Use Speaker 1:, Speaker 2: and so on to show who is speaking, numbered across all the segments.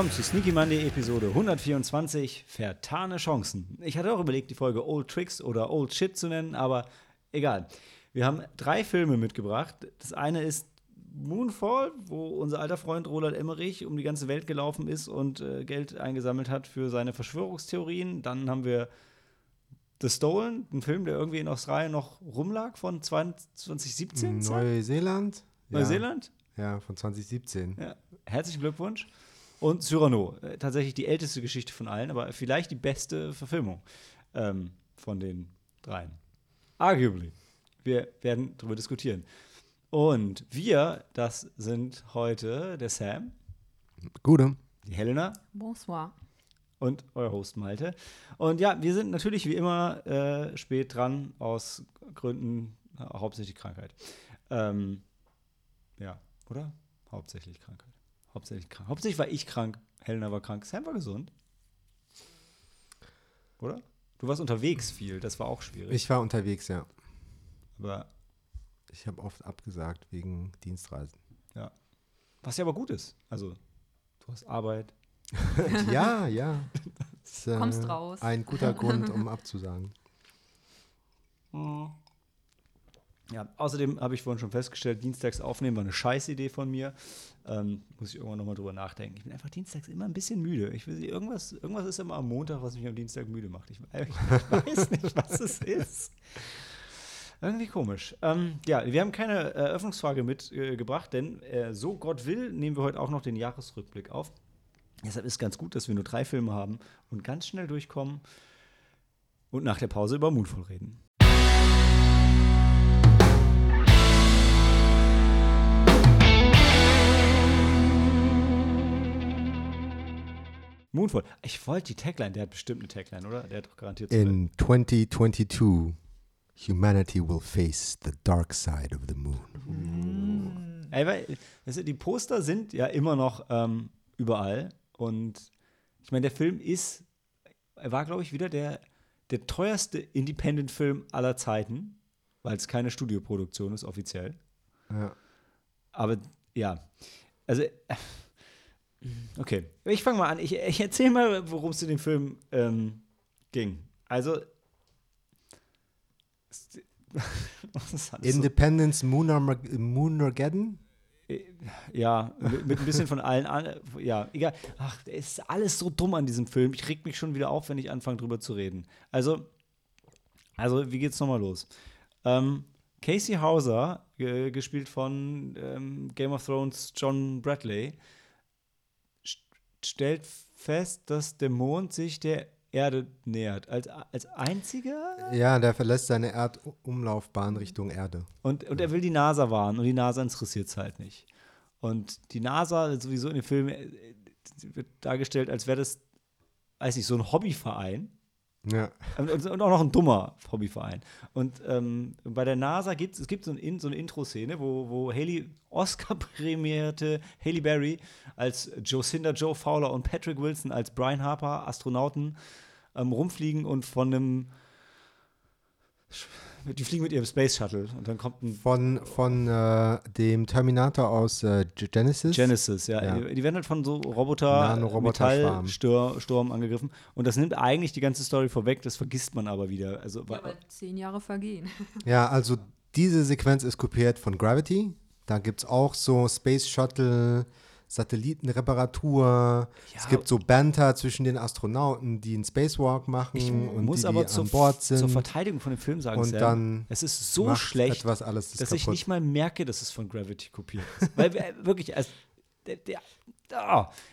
Speaker 1: Willkommen zu Sneaky Monday Episode 124 Vertane Chancen. Ich hatte auch überlegt, die Folge Old Tricks oder Old Shit zu nennen, aber egal. Wir haben drei Filme mitgebracht. Das eine ist Moonfall, wo unser alter Freund Roland Emmerich um die ganze Welt gelaufen ist und äh, Geld eingesammelt hat für seine Verschwörungstheorien. Dann haben wir The Stolen, ein Film, der irgendwie in Australien noch rumlag von 2017.
Speaker 2: Neuseeland?
Speaker 1: Neuseeland?
Speaker 2: Ja, ja, von 2017.
Speaker 1: Ja. Herzlichen Glückwunsch. Und Cyrano, äh, tatsächlich die älteste Geschichte von allen, aber vielleicht die beste Verfilmung ähm, von den dreien. Arguably. Wir werden darüber diskutieren. Und wir, das sind heute der Sam,
Speaker 2: Gute.
Speaker 1: die Helena
Speaker 3: Bonsoir.
Speaker 1: und euer Host Malte. Und ja, wir sind natürlich wie immer äh, spät dran aus Gründen äh, hauptsächlich Krankheit. Ähm, ja, oder? Hauptsächlich Krankheit. Hauptsächlich krank. Hauptsächlich war ich krank. Helena war krank. Sam war gesund. Oder? Du warst unterwegs viel, das war auch schwierig.
Speaker 2: Ich war unterwegs, ja.
Speaker 1: aber
Speaker 2: Ich habe oft abgesagt wegen Dienstreisen.
Speaker 1: ja. Was ja aber gut ist. Also, du hast Arbeit.
Speaker 2: ja, ja. Ist, äh,
Speaker 3: Kommst raus.
Speaker 2: Ein guter Grund, um abzusagen.
Speaker 1: Ja, außerdem habe ich vorhin schon festgestellt, dienstags aufnehmen war eine Scheißidee von mir. Ähm, muss ich irgendwann nochmal drüber nachdenken. Ich bin einfach dienstags immer ein bisschen müde. Ich will, irgendwas, irgendwas ist immer am Montag, was mich am Dienstag müde macht. Ich, ich weiß nicht, was es ist. Irgendwie komisch. Ähm, ja, wir haben keine Eröffnungsfrage mitgebracht, denn äh, so Gott will, nehmen wir heute auch noch den Jahresrückblick auf. Deshalb ist ganz gut, dass wir nur drei Filme haben und ganz schnell durchkommen und nach der Pause über Moonfall reden. Moonfall. Ich wollte die Tagline, der hat bestimmt eine Tagline, oder? Der hat doch garantiert.
Speaker 2: In 2022, humanity will face the dark side of the moon.
Speaker 1: Ey, weil, du, die Poster sind ja immer noch ähm, überall. Und ich meine, der Film ist, er war, glaube ich, wieder der, der teuerste Independent-Film aller Zeiten, weil es keine Studioproduktion ist, offiziell.
Speaker 2: Ja.
Speaker 1: Aber ja, also, äh, okay. Ich fange mal an. Ich, ich erzähle mal, worum es in dem Film ähm, ging. Also, es- so-
Speaker 2: Independence Moonar Moonergeddon?
Speaker 1: Ja, mit, mit ein bisschen von allen an. Ja, egal. Ach, der ist alles so dumm an diesem Film. Ich reg mich schon wieder auf, wenn ich anfange drüber zu reden. Also, also wie geht's nochmal los? Ähm, Casey Hauser, ge gespielt von ähm, Game of Thrones John Bradley, stellt fest, dass der Mond sich der Erde nähert. Als, als einziger
Speaker 2: Ja, der verlässt seine Erdumlaufbahn Richtung Erde.
Speaker 1: Und, und er will die NASA warnen und die NASA interessiert es halt nicht. Und die NASA, sowieso in dem Film, äh, wird dargestellt, als wäre das, weiß nicht, so ein Hobbyverein.
Speaker 2: Ja.
Speaker 1: Und, und auch noch ein dummer Hobbyverein. Und ähm, bei der NASA gibt es gibt so, ein, In- so eine Intro-Szene, wo, wo Haley, Oscar-prämierte Haley Berry als Jocinda Joe Fowler und Patrick Wilson als Brian Harper, Astronauten, ähm, rumfliegen und von einem die fliegen mit ihrem Space Shuttle und dann kommt ein
Speaker 2: Von, von äh, dem Terminator aus äh, Genesis.
Speaker 1: Genesis, ja.
Speaker 2: Ja.
Speaker 1: Die, die werden halt von so Roboter. Metallsturm Sturm angegriffen. Und das nimmt eigentlich die ganze Story vorweg, das vergisst man aber wieder. Also,
Speaker 3: Ja, aber zehn Jahre vergehen.
Speaker 2: Ja, also diese Sequenz ist kopiert von Gravity. Da gibt es auch so Space Shuttle, Satellitenreparatur. es gibt so Banter zwischen den Astronauten, die einen Spacewalk machen
Speaker 1: ich
Speaker 2: und
Speaker 1: muss
Speaker 2: die,
Speaker 1: aber
Speaker 2: die
Speaker 1: zur,
Speaker 2: an Bord sind.
Speaker 1: zur Verteidigung von dem Film sagen,
Speaker 2: Und
Speaker 1: Sam,
Speaker 2: dann
Speaker 1: es ist so schlecht,
Speaker 2: das
Speaker 1: dass ich
Speaker 2: kaputt.
Speaker 1: nicht mal merke, dass es von Gravity kopiert ist. Weil wir- wirklich, also, der, der,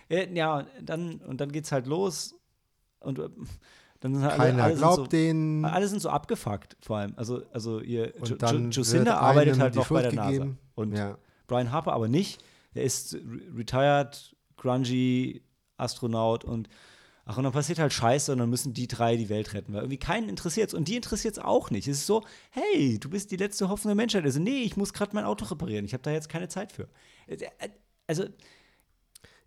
Speaker 1: äh, ja, dann, und dann geht's halt los und äh, dann sind halt alle,
Speaker 2: Keiner
Speaker 1: alle sind
Speaker 2: glaubt
Speaker 1: so,
Speaker 2: denen.
Speaker 1: Alle sind so abgefuckt, vor allem. Also, also ihr
Speaker 2: Und
Speaker 1: Jo-
Speaker 2: dann
Speaker 1: Jo- Jocinda arbeitet halt
Speaker 2: die
Speaker 1: noch bei der
Speaker 2: Schuld
Speaker 1: NASA.
Speaker 2: gegeben.
Speaker 1: Und
Speaker 2: ja.
Speaker 1: Brian Harper aber nicht. Er ist re- retired, grungy Astronaut und ach, und dann passiert halt Scheiße und dann müssen die drei die Welt retten, weil irgendwie keinen interessiert Und die interessiert es auch nicht. Es ist so, hey, du bist die letzte Hoffnung der Menschheit. Also, nee, ich muss gerade mein Auto reparieren. Ich habe da jetzt keine Zeit für. Äh, äh, Also,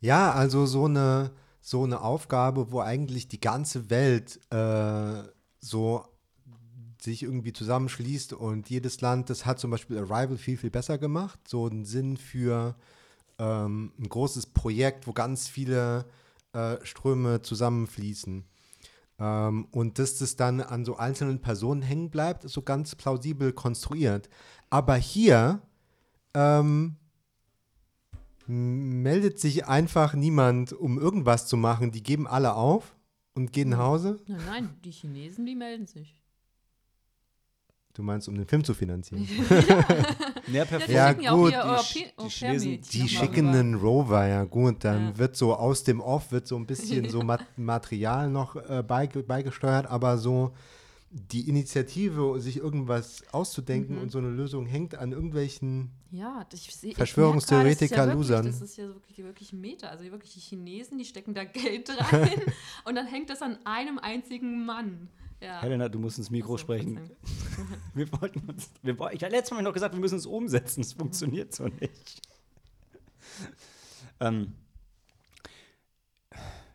Speaker 2: Ja, also so eine, so eine Aufgabe, wo eigentlich die ganze Welt äh, so sich irgendwie zusammenschließt und jedes Land, das hat zum Beispiel Arrival viel, viel besser gemacht, so einen Sinn für ähm, ein großes Projekt, wo ganz viele äh, Ströme zusammenfließen. Ähm, und dass das dann an so einzelnen Personen hängen bleibt, ist so ganz plausibel konstruiert. Aber hier ähm, meldet sich einfach niemand, um irgendwas zu machen. Die geben alle auf und gehen nach Hause.
Speaker 3: Nein, nein, die Chinesen, die melden sich.
Speaker 2: Du meinst, um den Film zu finanzieren?
Speaker 1: Ja,
Speaker 3: Ja,
Speaker 1: perfekt.
Speaker 3: die
Speaker 2: Ja,
Speaker 3: schicken ja
Speaker 2: gut,
Speaker 3: auch ihr
Speaker 1: die die
Speaker 3: Au-
Speaker 1: Chinesen,
Speaker 2: Die schicken einen Rover, ja gut, dann
Speaker 3: Ja.
Speaker 2: wird so aus dem Off wird so ein bisschen so Mat Material noch äh, beige beigesteuert, aber so die Initiative, sich irgendwas auszudenken
Speaker 3: Mhm.
Speaker 2: und so eine Lösung hängt an irgendwelchen
Speaker 3: Ja, das- ich sehe.
Speaker 2: Verschwörungstheoretiker,
Speaker 3: ich merk
Speaker 2: Losern.
Speaker 3: Das ist ja wirklich, wirklich Meta. Also wirklich die Chinesen, die stecken da Geld rein und dann hängt das an einem einzigen Mann. Ja.
Speaker 1: Helena, du musst ins Mikro sprechen. Wir wollten uns. Wir, ich habe letztes Mal noch gesagt, wir müssen es umsetzen. Es funktioniert so nicht. ähm,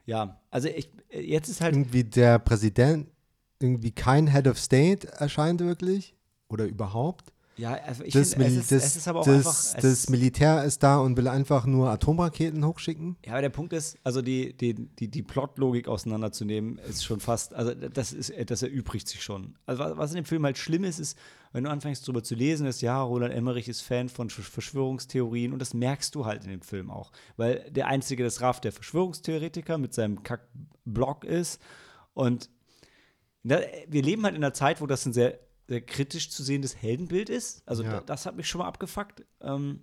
Speaker 1: ja, also ich, jetzt ist halt.
Speaker 2: irgendwie der Präsident irgendwie kein Head of State erscheint wirklich oder überhaupt.
Speaker 1: Ja, also ich
Speaker 2: Das,
Speaker 1: finde, es, ist,
Speaker 2: das,
Speaker 1: es ist aber auch
Speaker 2: das,
Speaker 1: einfach.
Speaker 2: das Militär ist da und will einfach nur Atomraketen hochschicken.
Speaker 1: ja, aber der Punkt ist, also die, die, die, die Plotlogik auseinanderzunehmen, ist schon fast, also das ist, das erübrigt sich schon. Also was, in dem Film halt schlimm ist, ist, wenn du anfängst drüber zu lesen, ist, ja, Roland Emmerich ist Fan von Versch- Verschwörungstheorien und das merkst du halt in dem Film auch. Weil der Einzige, das Raff der Verschwörungstheoretiker mit seinem Kack-Blog ist und da, wir leben halt in einer Zeit, wo das ein sehr, sehr kritisch zu sehendes Heldenbild ist. Also
Speaker 2: Ja.
Speaker 1: da, das hat mich schon mal abgefuckt. Ähm,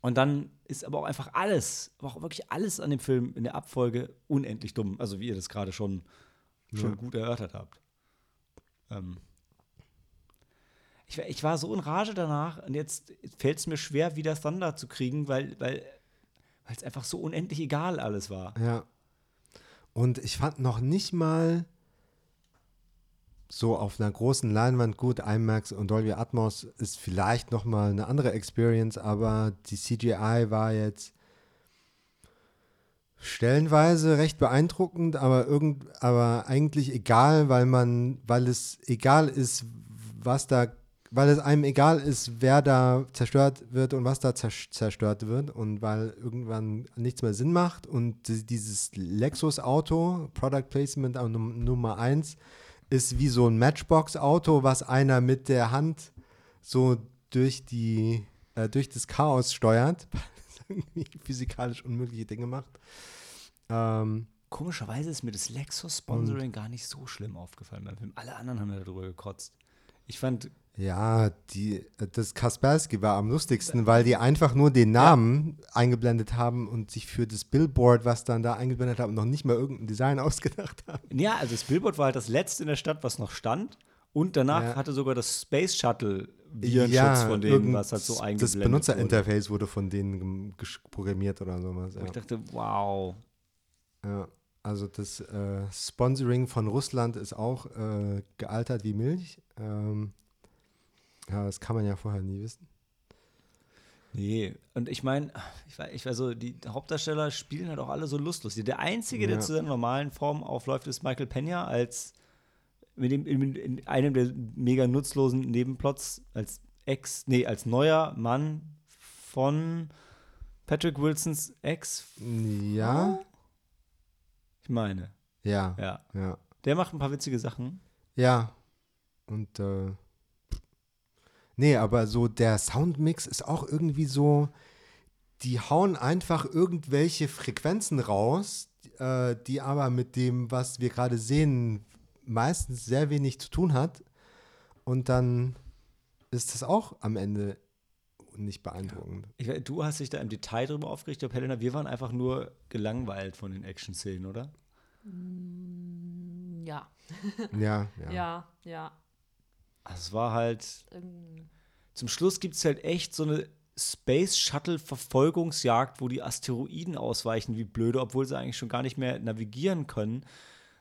Speaker 1: und dann ist aber auch einfach alles, aber auch wirklich alles an dem Film in der Abfolge unendlich dumm. Also wie ihr das gerade schon, schon
Speaker 2: Ja.
Speaker 1: gut erörtert habt. Ähm, ich, war- ich war so in Rage danach und jetzt fällt es mir schwer, wieder Thunder zu kriegen, weil weil weil es einfach so unendlich egal alles war.
Speaker 2: Ja. Und ich fand noch nicht mal so auf einer großen Leinwand gut, IMAX und Dolby Atmos ist vielleicht noch mal eine andere Experience, aber die CGI war jetzt stellenweise recht beeindruckend, aber irgend, aber eigentlich egal, weil man, weil es egal ist, was da, weil es einem egal ist, wer da zerstört wird und was da zer- zerstört wird und weil irgendwann nichts mehr Sinn macht und di- dieses Lexus-Auto, Product Placement Nummer 1, ist wie so ein Matchbox-Auto, was einer mit der Hand so durch die, äh, durch das Chaos steuert, weil es irgendwie physikalisch unmögliche Dinge macht. Ähm,
Speaker 1: Komischerweise ist mir das Lexus-Sponsoring gar nicht so schlimm aufgefallen beim Film. Alle anderen haben darüber gekotzt. Ich fand,
Speaker 2: Ja, die, das Kaspersky war am lustigsten, weil die einfach nur den Namen eingeblendet haben und sich für das Billboard, was dann da eingeblendet haben, noch nicht mal irgendein Design ausgedacht haben.
Speaker 1: ja, also das Billboard war halt das letzte in der Stadt, was noch stand. Und danach
Speaker 2: Ja.
Speaker 1: hatte sogar das Space Shuttle Virenschutz von denen, was halt so eingeblendet
Speaker 2: Das
Speaker 1: wurde.
Speaker 2: Benutzerinterface wurde von denen programmiert oder sowas. Ja.
Speaker 1: ich dachte, wow.
Speaker 2: Ja. Also das äh, Sponsoring von Russland ist auch äh, gealtert wie Milch. Ähm, ja, das kann man ja vorher nie wissen.
Speaker 1: Nee, und ich meine, ich war, ich war so, die Hauptdarsteller spielen halt auch alle so lustlos. Der Einzige, der
Speaker 2: Ja.
Speaker 1: zu seiner normalen Form aufläuft, ist Michael Pena als mit dem, in, in einem der mega nutzlosen Nebenplots als Ex, nee, als neuer Mann von Patrick Wilsons Ex.
Speaker 2: Ja,
Speaker 1: Ich meine,
Speaker 2: ja,
Speaker 1: ja.
Speaker 2: ja.
Speaker 1: Der macht ein paar witzige Sachen.
Speaker 2: Ja. Und äh, nee, aber so der Soundmix ist auch irgendwie so, die hauen einfach irgendwelche Frequenzen raus, äh, die aber mit dem, was wir gerade sehen, meistens sehr wenig zu tun hat. Und dann ist das auch am Ende nicht beeindruckend.
Speaker 1: Ich, du hast dich da im Detail drüber aufgeregt, ich glaub, Helena. Wir waren einfach nur gelangweilt von den Action-Szenen, oder?
Speaker 3: Ja,
Speaker 2: Ja, ja.
Speaker 3: ja, ja.
Speaker 1: Also es war halt.
Speaker 3: Ähm,
Speaker 1: Zum Schluss gibt es halt echt so eine Space Shuttle Verfolgungsjagd, wo die Asteroiden ausweichen wie blöde, obwohl sie eigentlich schon gar nicht mehr navigieren können.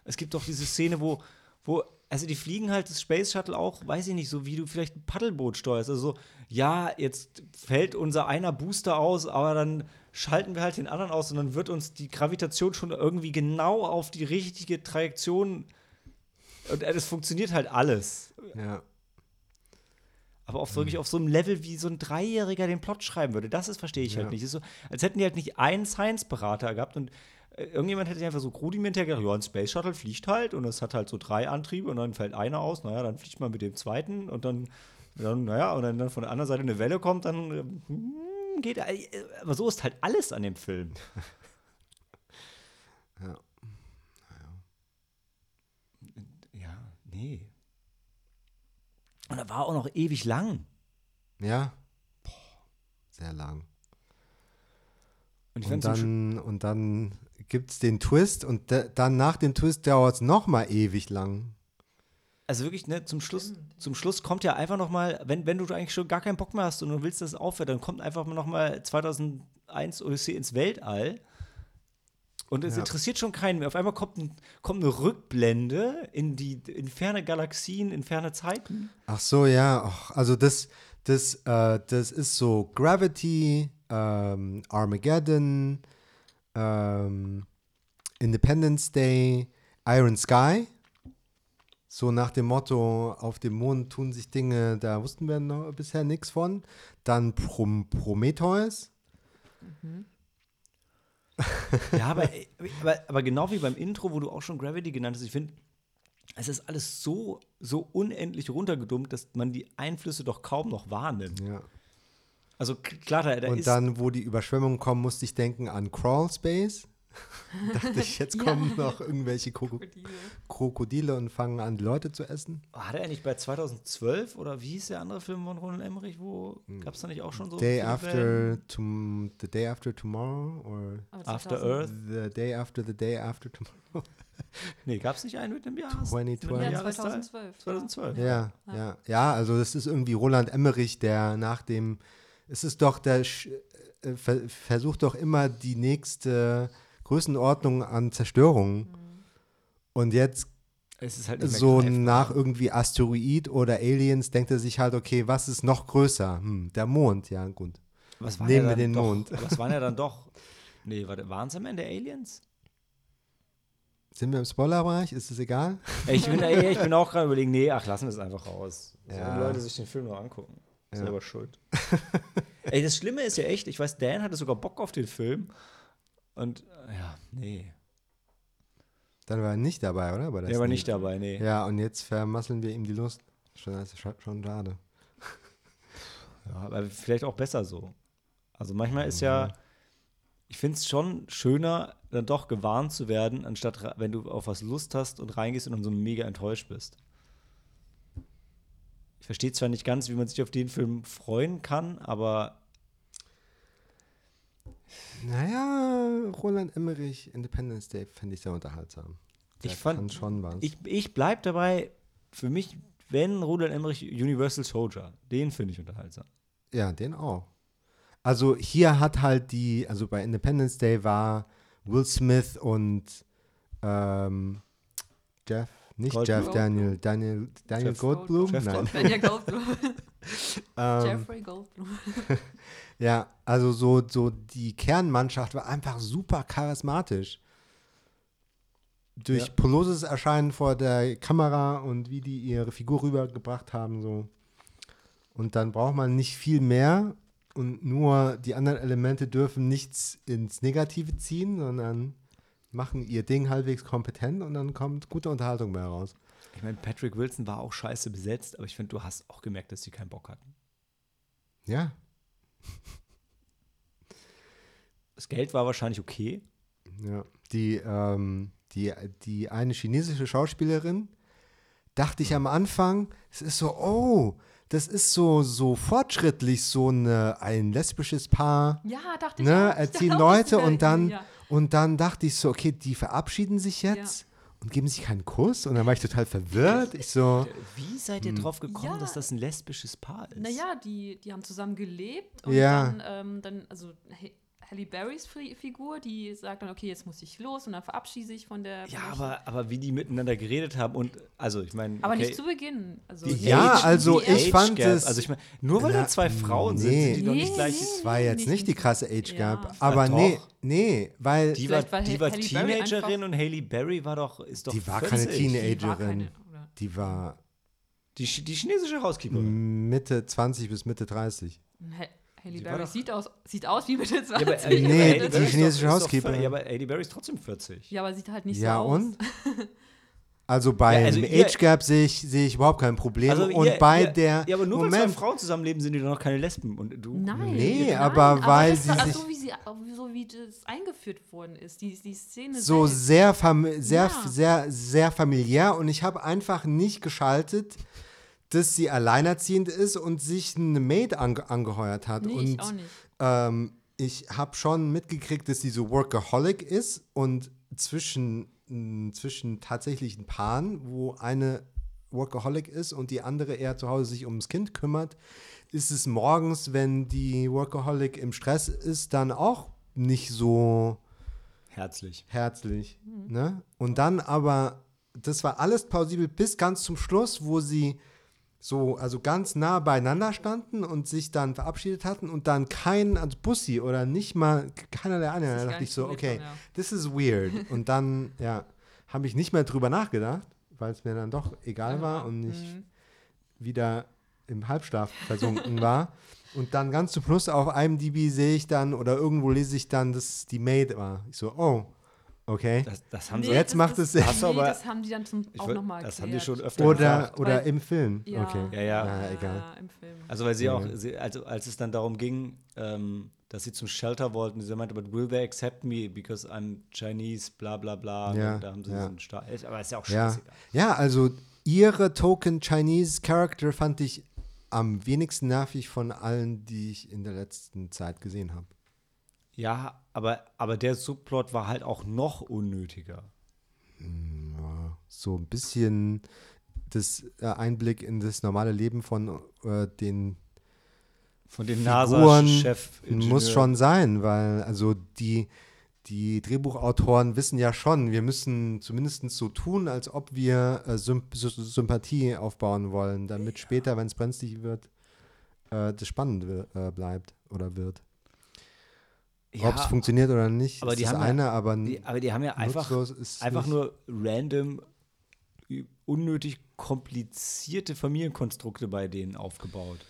Speaker 1: Es gibt doch diese Szene, wo, wo, also die fliegen halt das Space Shuttle auch, weiß ich nicht, so wie du vielleicht ein Paddelboot steuerst. Also so, ja, jetzt fällt unser einer Booster aus, aber dann schalten wir halt den anderen aus und dann wird uns die Gravitation schon irgendwie genau auf die richtige Trajektion. Und es funktioniert halt alles.
Speaker 2: ja.
Speaker 1: Aber auf, wirklich auf so einem Level, wie so ein Dreijähriger den Plot schreiben würde. Das ist, verstehe ich
Speaker 2: Ja.
Speaker 1: halt nicht. ist so, als hätten die halt nicht einen Science-Berater gehabt und äh, irgendjemand hätte sich einfach so rudimentär gedacht, ja, ein Space Shuttle fliegt halt und es hat halt so drei Antriebe und dann fällt einer aus, naja, dann fliegt man mit dem zweiten und dann, dann naja, und wenn dann von der anderen Seite eine Welle kommt, dann äh, hm, geht, äh, aber so ist halt alles an dem Film.
Speaker 2: Ja.
Speaker 1: Ja, nee. Und er war auch noch ewig lang.
Speaker 2: Ja. Boah, sehr lang.
Speaker 1: Und ich
Speaker 2: Und
Speaker 1: fand so
Speaker 2: dann, und dann gibt es den Twist und dann nach dem Twist dauert es nochmal ewig lang.
Speaker 1: also wirklich, ne, zum Schluss, zum Schluss kommt ja einfach noch mal, wenn, wenn du eigentlich schon gar keinen Bock mehr hast und du willst, dass es aufhört, dann kommt einfach noch mal 2001 Odyssee ins Weltall. Und es
Speaker 2: Ja.
Speaker 1: interessiert schon keinen mehr. Auf einmal kommt, ein, kommt eine Rückblende in die in ferne Galaxien, in ferne Zeiten.
Speaker 2: Ach so, ja. Och, also das, das, äh, das ist so Gravity, ähm, Armageddon, ähm, Independence Day, Iron Sky. So nach dem Motto, auf dem Mond tun sich Dinge, da wussten wir noch bisher nichts von. Dann Prom Prometheus.
Speaker 1: Ja, aber, aber, aber genau wie beim Intro, wo du auch schon Gravity genannt hast, ich finde, es ist alles so, so unendlich runtergedummt, dass man die Einflüsse doch kaum noch wahrnimmt.
Speaker 2: Ja.
Speaker 1: Also klar, da, da
Speaker 2: Und
Speaker 1: ist
Speaker 2: dann, wo die Überschwemmungen kommen, musste ich denken an Crawl Space. Dachte ich, jetzt
Speaker 3: Ja.
Speaker 2: kommen noch irgendwelche Kroko
Speaker 3: Krokodile.
Speaker 2: Krokodile und fangen an, Leute zu essen.
Speaker 1: Hat er nicht bei 2012 oder wie hieß der andere Film von Roland Emmerich, wo gab es da nicht auch schon so
Speaker 2: Day after tom the day after tomorrow or
Speaker 1: After
Speaker 3: 2000
Speaker 1: Earth?
Speaker 2: the day after the day after tomorrow.
Speaker 1: Nee, gab es nicht einen mit dem Jahr?
Speaker 2: 2012.
Speaker 3: Ja,
Speaker 1: Jahresteil?
Speaker 3: 2012.
Speaker 1: 2012.
Speaker 2: Ja,
Speaker 3: Ja.
Speaker 2: ja, ja. Also das ist irgendwie Roland Emmerich, der nach dem, es ist doch der Sch- äh, ver versucht doch immer die nächste Größenordnung an Zerstörung. Und jetzt
Speaker 1: halt
Speaker 2: so
Speaker 1: greifbar.
Speaker 2: nach irgendwie Asteroid oder Aliens denkt er sich halt, okay, was ist noch größer? Hm, der Mond, ja gut.
Speaker 1: was waren
Speaker 2: nehmen
Speaker 1: ja
Speaker 2: wir den
Speaker 1: doch,
Speaker 2: Mond.
Speaker 1: Was waren ja dann doch? Nee, waren es am Ende Aliens?
Speaker 2: Sind wir im Spoilerbereich? Ist es egal?
Speaker 1: Ich bin, ey, ich bin auch gerade überlegen, nee, ach, lassen wir es einfach raus. Sollen
Speaker 2: Ja.
Speaker 1: die Leute sich den Film nur angucken.
Speaker 2: Ja.
Speaker 1: Selber schuld. ey, das Schlimme ist ja echt, ich weiß, Dan hatte sogar Bock auf den Film. Und, ja, nee.
Speaker 2: Dann war er nicht dabei, oder? Bei der
Speaker 1: Der war nicht dabei, nee.
Speaker 2: Ja, und jetzt vermasseln wir ihm die Lust. Schon, das ist schon, schade.
Speaker 1: Ja, aber vielleicht auch besser so. Also manchmal ist ja, ich finde es schon schöner, dann doch gewarnt zu werden, anstatt wenn du auf was Lust hast und reingehst und dann so mega enttäuscht bist. Ich verstehe zwar nicht ganz, wie man sich auf den Film freuen kann, aber
Speaker 2: Naja, Roland Emmerich, Independence Day, finde ich sehr unterhaltsam. Der
Speaker 1: Ich fand-
Speaker 2: kann schon was.
Speaker 1: ich, ich bleib dabei, für mich, wenn Roland Emmerich Universal Soldier, den finde ich unterhaltsam.
Speaker 2: ja, den auch. Also hier hat halt die, also bei Independence Day war Will Smith und ähm, Jeff, nicht
Speaker 1: Goldblum.
Speaker 2: Jeff Daniel, Daniel, Daniel
Speaker 1: Jeff
Speaker 2: Goldblum?
Speaker 1: Jeff
Speaker 2: Nein.
Speaker 1: Goldblum.
Speaker 3: Daniel Goldblum.
Speaker 2: Ähm,
Speaker 3: Jeffrey Goldblum.
Speaker 2: Ja, also so, so die Kernmannschaft war einfach super charismatisch. Durch
Speaker 1: Ja.
Speaker 2: poloses Erscheinen vor der Kamera und wie die ihre Figur rübergebracht haben, so. Und dann braucht man nicht viel mehr und nur die anderen Elemente dürfen nichts ins Negative ziehen, sondern machen ihr Ding halbwegs kompetent und dann kommt gute Unterhaltung mehr raus.
Speaker 1: Ich meine, Patrick Wilson war auch scheiße besetzt, aber ich finde, du hast auch gemerkt, dass die keinen Bock hatten.
Speaker 2: Ja,
Speaker 1: Das Geld war wahrscheinlich okay.
Speaker 2: Ja, die, ähm, die, die eine chinesische Schauspielerin, dachte ich am Anfang, es ist so, oh, das ist so, so fortschrittlich, so eine, ein lesbisches Paar,
Speaker 3: Ja, dachte ich
Speaker 2: ne,
Speaker 3: auch. Ich
Speaker 2: erziehen
Speaker 3: dachte auch,
Speaker 2: Leute und dann,
Speaker 3: Ja.
Speaker 2: und dann dachte ich so, okay, die verabschieden sich jetzt und geben sich keinen Kuss und dann war ich total verwirrt. Ich so,
Speaker 1: Wie seid ihr drauf gekommen,
Speaker 3: Ja.
Speaker 1: dass das ein lesbisches Paar ist?
Speaker 3: Naja, die, die haben zusammen gelebt und
Speaker 2: Ja.
Speaker 3: dann, ähm, dann, also Halle Berrys Fi- Figur, die sagt dann, okay, jetzt muss ich los und dann verabschiede ich von der.
Speaker 1: Ja, aber, aber wie die miteinander geredet haben und, also ich meine.
Speaker 3: aber
Speaker 1: okay,
Speaker 3: nicht zu Beginn. Also
Speaker 2: Ja,
Speaker 3: Age-
Speaker 2: also
Speaker 3: die
Speaker 2: ich
Speaker 3: Age-
Speaker 2: fand
Speaker 1: Gap.
Speaker 2: es-
Speaker 1: Also ich meine, nur weil da zwei Frauen sind,
Speaker 2: nee.
Speaker 1: sind die doch nicht
Speaker 3: Nee,
Speaker 1: gleich.
Speaker 3: nee.
Speaker 2: es war jetzt
Speaker 3: nicht
Speaker 2: nicht die krasse Age Gap,
Speaker 3: Ja.
Speaker 2: aber
Speaker 1: Ja,
Speaker 2: nee, nee, weil
Speaker 1: Die war,
Speaker 3: war
Speaker 1: die war
Speaker 3: Halle
Speaker 1: Teenagerin und Haley Berry war doch, ist doch
Speaker 2: Die war
Speaker 1: 40.
Speaker 2: keine
Speaker 3: die war
Speaker 2: Teenagerin. die war
Speaker 1: Die, die chinesische Housekeeperin.
Speaker 2: Mitte 20 bis Mitte 30.
Speaker 3: Ha- Halle Berry sieht aus, sieht aus wie Mitte 20.
Speaker 1: Ja, aber, äh,
Speaker 2: Nee,
Speaker 1: aber
Speaker 2: die
Speaker 1: doch-
Speaker 2: chinesische
Speaker 1: ver- Ja, aber Halle Berry ist trotzdem 40.
Speaker 3: Ja, aber sieht halt nicht
Speaker 2: ja,
Speaker 3: so aus.
Speaker 2: und? Also bei
Speaker 1: Ja, also
Speaker 2: Age Gap sehe ich, sehe ich überhaupt kein Problem.
Speaker 1: Also
Speaker 2: und
Speaker 1: ihr-
Speaker 2: bei
Speaker 1: ihr,
Speaker 2: der.
Speaker 1: Ja, aber nur weil
Speaker 2: Moment,
Speaker 1: zwei Frauen zusammenleben, sind die doch noch keine Lesben. Und du.
Speaker 3: Nein.
Speaker 2: Nee,
Speaker 3: nein,
Speaker 2: aber weil
Speaker 3: das,
Speaker 2: sie sich-
Speaker 3: so wie sie so wie das eingeführt worden ist, die, die Szene
Speaker 2: so
Speaker 3: selbst.
Speaker 2: sehr, fam sehr,
Speaker 3: Ja.
Speaker 2: sehr, sehr familiär und ich habe einfach nicht geschaltet, dass sie alleinerziehend ist und sich eine Maid ange angeheuert hat.
Speaker 3: Nee,
Speaker 2: und
Speaker 3: ich auch nicht.
Speaker 2: Ähm, ich habe schon mitgekriegt, dass sie so Workaholic ist und zwischen, zwischen tatsächlichen Paaren, wo eine Workaholic ist und die andere eher zu Hause sich ums Kind kümmert, ist es morgens, wenn die Workaholic im Stress ist, dann auch nicht so
Speaker 1: Herzlich.
Speaker 2: herzlich. Ne? Und dann aber, das war alles plausibel bis ganz zum Schluss, wo sie so, also ganz nah beieinander standen und sich dann verabschiedet hatten und dann kein, also Bussi oder nicht mal keiner der anderen. Da dachte ich so, okay,
Speaker 3: mitbekommen,
Speaker 2: this is weird. Und dann, ja, habe ich nicht mehr drüber nachgedacht, weil es mir dann doch egal war und ich
Speaker 3: Mhm.
Speaker 2: wieder im Halbschlaf versunken war. Und dann ganz zum Schluss auf IMDb sehe ich dann oder irgendwo lese ich dann, dass die Maid war. Ich so, oh, okay.
Speaker 1: Das, das haben
Speaker 3: Nee,
Speaker 1: sie.
Speaker 2: Jetzt
Speaker 3: das,
Speaker 2: macht es Sinn.
Speaker 3: Nee,
Speaker 1: aber-
Speaker 3: das haben die dann zum, auch nochmal
Speaker 1: das haben die schon öfter
Speaker 2: Oder,
Speaker 1: gefragt.
Speaker 2: oder
Speaker 3: Weil-
Speaker 2: im Film.
Speaker 3: Ja.
Speaker 2: Okay.
Speaker 1: Ja, ja.
Speaker 2: Na, egal.
Speaker 3: Ja, im Film.
Speaker 1: Also, weil sie
Speaker 2: Ja,
Speaker 1: auch, sie, also, als es dann darum ging, ähm, dass sie zum Shelter wollten, sie meinte, but will they accept me because I'm Chinese, bla bla bla.
Speaker 2: Ja,
Speaker 1: Und da haben sie
Speaker 2: ja.
Speaker 1: diesen Star. Aber ist ja auch
Speaker 2: Ja.
Speaker 1: scheißegal.
Speaker 2: ja, also ihre Token Chinese Character fand ich am wenigsten nervig von allen, die ich in der letzten Zeit gesehen habe.
Speaker 1: Ja, aber, aber der Subplot war halt auch noch unnötiger.
Speaker 2: Ja, so ein bisschen das äh, Einblick in das normale Leben von äh, den
Speaker 1: Von den NASA-Chef.
Speaker 2: muss schon sein, weil also die, die Drehbuchautoren wissen ja schon, wir müssen zumindest so tun, als ob wir äh, Symp Sy- Sympathie aufbauen wollen, damit später, wenn es brenzlig wird, äh, das spannend äh, bleibt oder wird. Ob es
Speaker 1: Ja,
Speaker 2: funktioniert oder nicht,
Speaker 1: aber
Speaker 2: ist
Speaker 1: die
Speaker 2: das
Speaker 1: haben ja-
Speaker 2: eine, aber
Speaker 1: die, aber die haben ja einfach, einfach
Speaker 2: nicht.
Speaker 1: nur random, unnötig komplizierte Familienkonstrukte bei denen aufgebaut.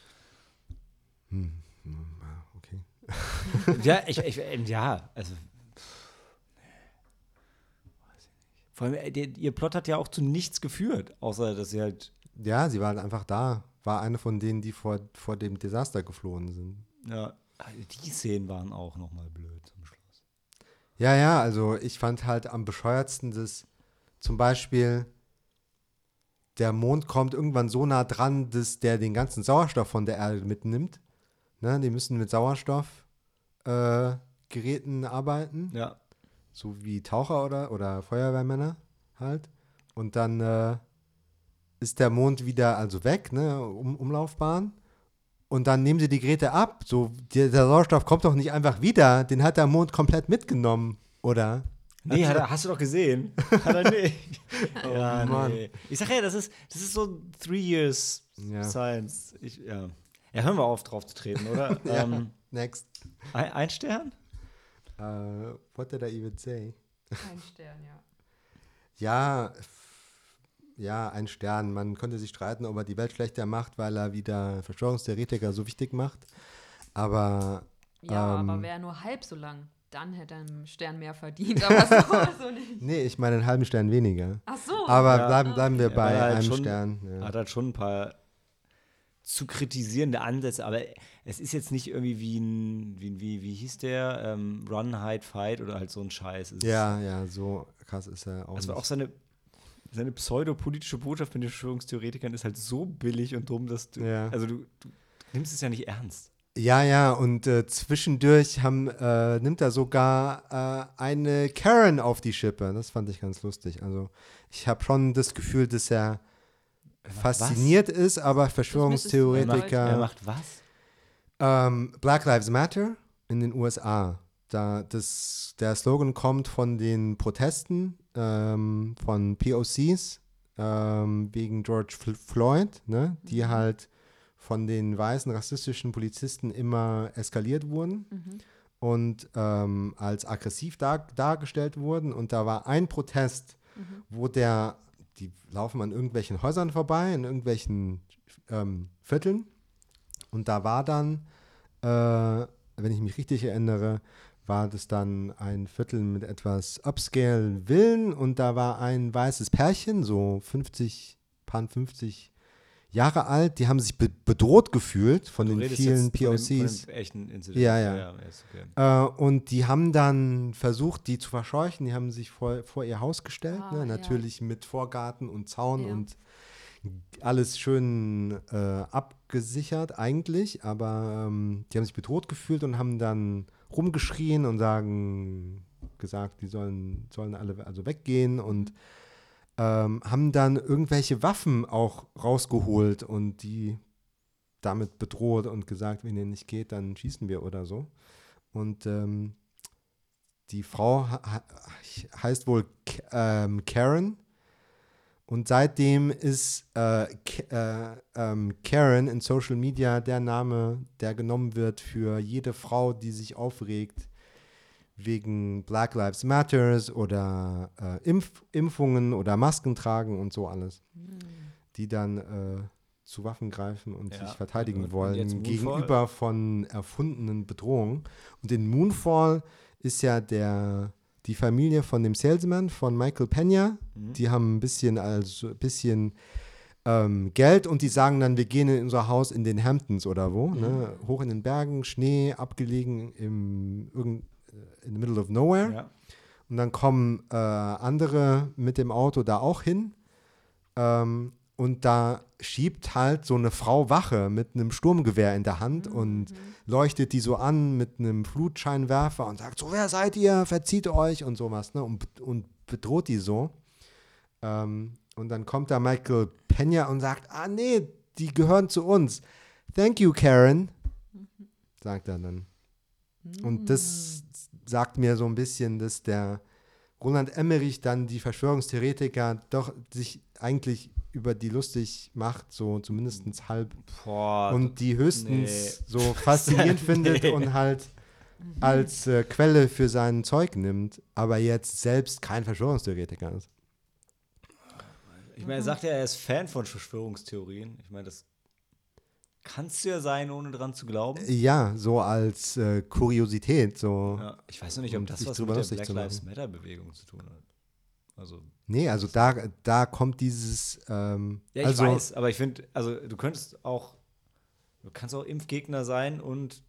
Speaker 2: Hm, hm, ja, okay.
Speaker 1: ja, ich, ich, ähm, ja, also. Weiß ich nicht. Vor allem, äh, der, ihr Plot hat ja auch zu nichts geführt, außer dass sie halt,
Speaker 2: Ja, sie war halt einfach da. War eine von denen, die vor, vor dem Desaster geflohen sind.
Speaker 1: ja, die Szenen waren auch nochmal blöd zum Schluss.
Speaker 2: Ja, ja, also ich fand halt am bescheuertsten, dass zum Beispiel der Mond kommt irgendwann so nah dran, dass der den ganzen Sauerstoff von der Erde mitnimmt. Ne, die müssen mit Sauerstoffgeräten äh, arbeiten,
Speaker 1: Ja,
Speaker 2: so wie Taucher oder, oder Feuerwehrmänner halt. Und dann äh, ist der Mond wieder also weg, ne, um, Umlaufbahn. Und dann nehmen sie die Geräte ab. So, der, der Sauerstoff kommt doch nicht einfach wieder. Den hat der Mond komplett mitgenommen, oder?
Speaker 1: Nee, hat er, hast du doch gesehen. Hat er nicht. ja,
Speaker 2: Mann.
Speaker 1: nee. Ich sag ja, das ist, das ist so Three Years
Speaker 2: Ja.
Speaker 1: Science. Ich, ja. ja, hören wir auf, drauf zu treten, oder?
Speaker 2: Ja.
Speaker 1: ähm,
Speaker 2: Next.
Speaker 1: ein, ein Stern?
Speaker 2: Uh, what did I even say?
Speaker 3: Ein Stern, ja.
Speaker 2: Ja, ja, ein Stern. Man könnte sich streiten, ob er die Welt schlechter macht, weil er wieder Verschwörungstheoretiker so wichtig macht. Aber
Speaker 3: Ja,
Speaker 2: Ähm.
Speaker 3: aber wäre nur halb so lang. Dann hätte er einen Stern mehr verdient, aber so, so nicht.
Speaker 2: nee, ich meine einen halben Stern weniger.
Speaker 3: Ach so.
Speaker 2: Aber
Speaker 1: Ja.
Speaker 2: bleiben, bleiben wir
Speaker 1: Ja,
Speaker 2: bei
Speaker 1: er halt
Speaker 2: einem
Speaker 1: schon-
Speaker 2: Stern. Ja.
Speaker 1: Hat halt schon ein paar zu kritisierende Ansätze, aber es ist jetzt nicht irgendwie wie ein, wie, wie, wie hieß der? Ähm, Run, Hide, Fight oder halt so ein Scheiß. Es
Speaker 2: ja, ja, so krass ist er auch.
Speaker 1: Das war
Speaker 2: nicht.
Speaker 1: auch seine, seine pseudopolitische Botschaft mit den Verschwörungstheoretikern ist halt so billig und dumm, dass du.
Speaker 2: Ja.
Speaker 1: Also du, du nimmst es ja nicht ernst.
Speaker 2: Ja, ja, und äh, zwischendurch haben, äh, nimmt er sogar äh, eine Karen auf die Schippe. Das fand ich ganz lustig. Also ich habe schon das Gefühl, dass er fasziniert ist, aber
Speaker 1: Er
Speaker 3: Er
Speaker 1: macht,
Speaker 2: Verschwörungstheoretiker.
Speaker 1: er macht was?
Speaker 2: Ähm, Black Lives Matter in den USA. Da das, der Slogan kommt von den Protesten ähm, von POCs ähm, wegen George Fl- Floyd, ne, die halt von den weißen rassistischen Polizisten immer eskaliert wurden
Speaker 3: Mhm.
Speaker 2: und ähm, als aggressiv dar dargestellt wurden. Und da war ein Protest,
Speaker 3: Mhm.
Speaker 2: wo der die laufen an irgendwelchen Häusern vorbei, in irgendwelchen ähm, Vierteln. Und da war dann, äh, wenn ich mich richtig erinnere, war das dann ein Viertel mit etwas upscale Villen und da war ein weißes Pärchen, so 50, paar 50 Jahre alt, die haben sich be bedroht gefühlt von
Speaker 1: Du
Speaker 2: den vielen
Speaker 1: jetzt von dem-
Speaker 2: POCs.
Speaker 1: Von dem echten Incident.
Speaker 2: Ja, ja.
Speaker 1: ist okay.
Speaker 2: Äh, und die haben dann versucht, die zu verscheuchen. Die haben sich vor, vor ihr Haus gestellt,
Speaker 3: Ah,
Speaker 2: ne?
Speaker 3: ja.
Speaker 2: natürlich mit Vorgarten und Zaun
Speaker 3: Ja.
Speaker 2: und alles schön äh, abgesichert eigentlich. Aber ähm, die haben sich bedroht gefühlt und haben dann rumgeschrien und sagen, gesagt, die sollen, sollen alle also weggehen und ähm, haben dann irgendwelche Waffen auch rausgeholt und die damit bedroht und gesagt, wenn ihr nicht geht, dann schießen wir oder so. Und ähm, die Frau heißt wohl K ähm, Karen. Und seitdem ist äh, äh, ähm, Karen in Social Media der Name, der genommen wird für jede Frau, die sich aufregt wegen Black Lives Matters oder äh, Impf Impfungen oder Masken tragen und so alles, die dann äh, zu Waffen greifen und
Speaker 1: Ja.
Speaker 2: sich verteidigen
Speaker 1: Und-
Speaker 2: wollen gegenüber von erfundenen Bedrohungen. Und in Moonfall ist ja der die Familie von dem Salesman von Michael Pena,
Speaker 1: Mhm.
Speaker 2: die haben ein bisschen also ein bisschen ähm, Geld und die sagen dann, wir gehen in unser Haus in den Hamptons oder wo, ne? hoch in den Bergen, Schnee, abgelegen im irgend, äh, in the middle of nowhere.
Speaker 1: Ja.
Speaker 2: Und dann kommen äh, andere mit dem Auto da auch hin. Ähm, und da schiebt halt so eine Frau Wache mit einem Sturmgewehr in der Hand und leuchtet die so an mit einem Flutscheinwerfer und sagt so, wer seid ihr? Verzieht euch und sowas, ne? Und, und bedroht die so. Ähm, und dann kommt da Michael Pena und sagt, ah nee, die gehören zu uns. Thank you, Karen, sagt er dann. Und das sagt mir so ein bisschen, dass der Roland Emmerich dann die Verschwörungstheoretiker doch sich eigentlich über die lustig macht, so zumindest halb.
Speaker 1: Boah,
Speaker 2: Und die höchstens
Speaker 1: nee.
Speaker 2: so faszinierend findet
Speaker 1: Nee.
Speaker 2: und halt als äh, Quelle für sein Zeug nimmt, aber jetzt selbst kein Verschwörungstheoretiker ist.
Speaker 1: ich meine, er sagt ja, er ist Fan von Verschwörungstheorien. Ich meine, das kannst du ja sein, ohne dran zu glauben.
Speaker 2: Ja, so als äh, Kuriosität, so.
Speaker 1: Ja, ich weiß noch nicht, ob das was mit der Black Lives. Matter Bewegung zu tun hat. Also,
Speaker 2: Nee, also da, da kommt dieses, ähm,
Speaker 1: ja, ich
Speaker 2: also,
Speaker 1: weiß, aber ich finde, also du könntest auch, du kannst auch Impfgegner sein und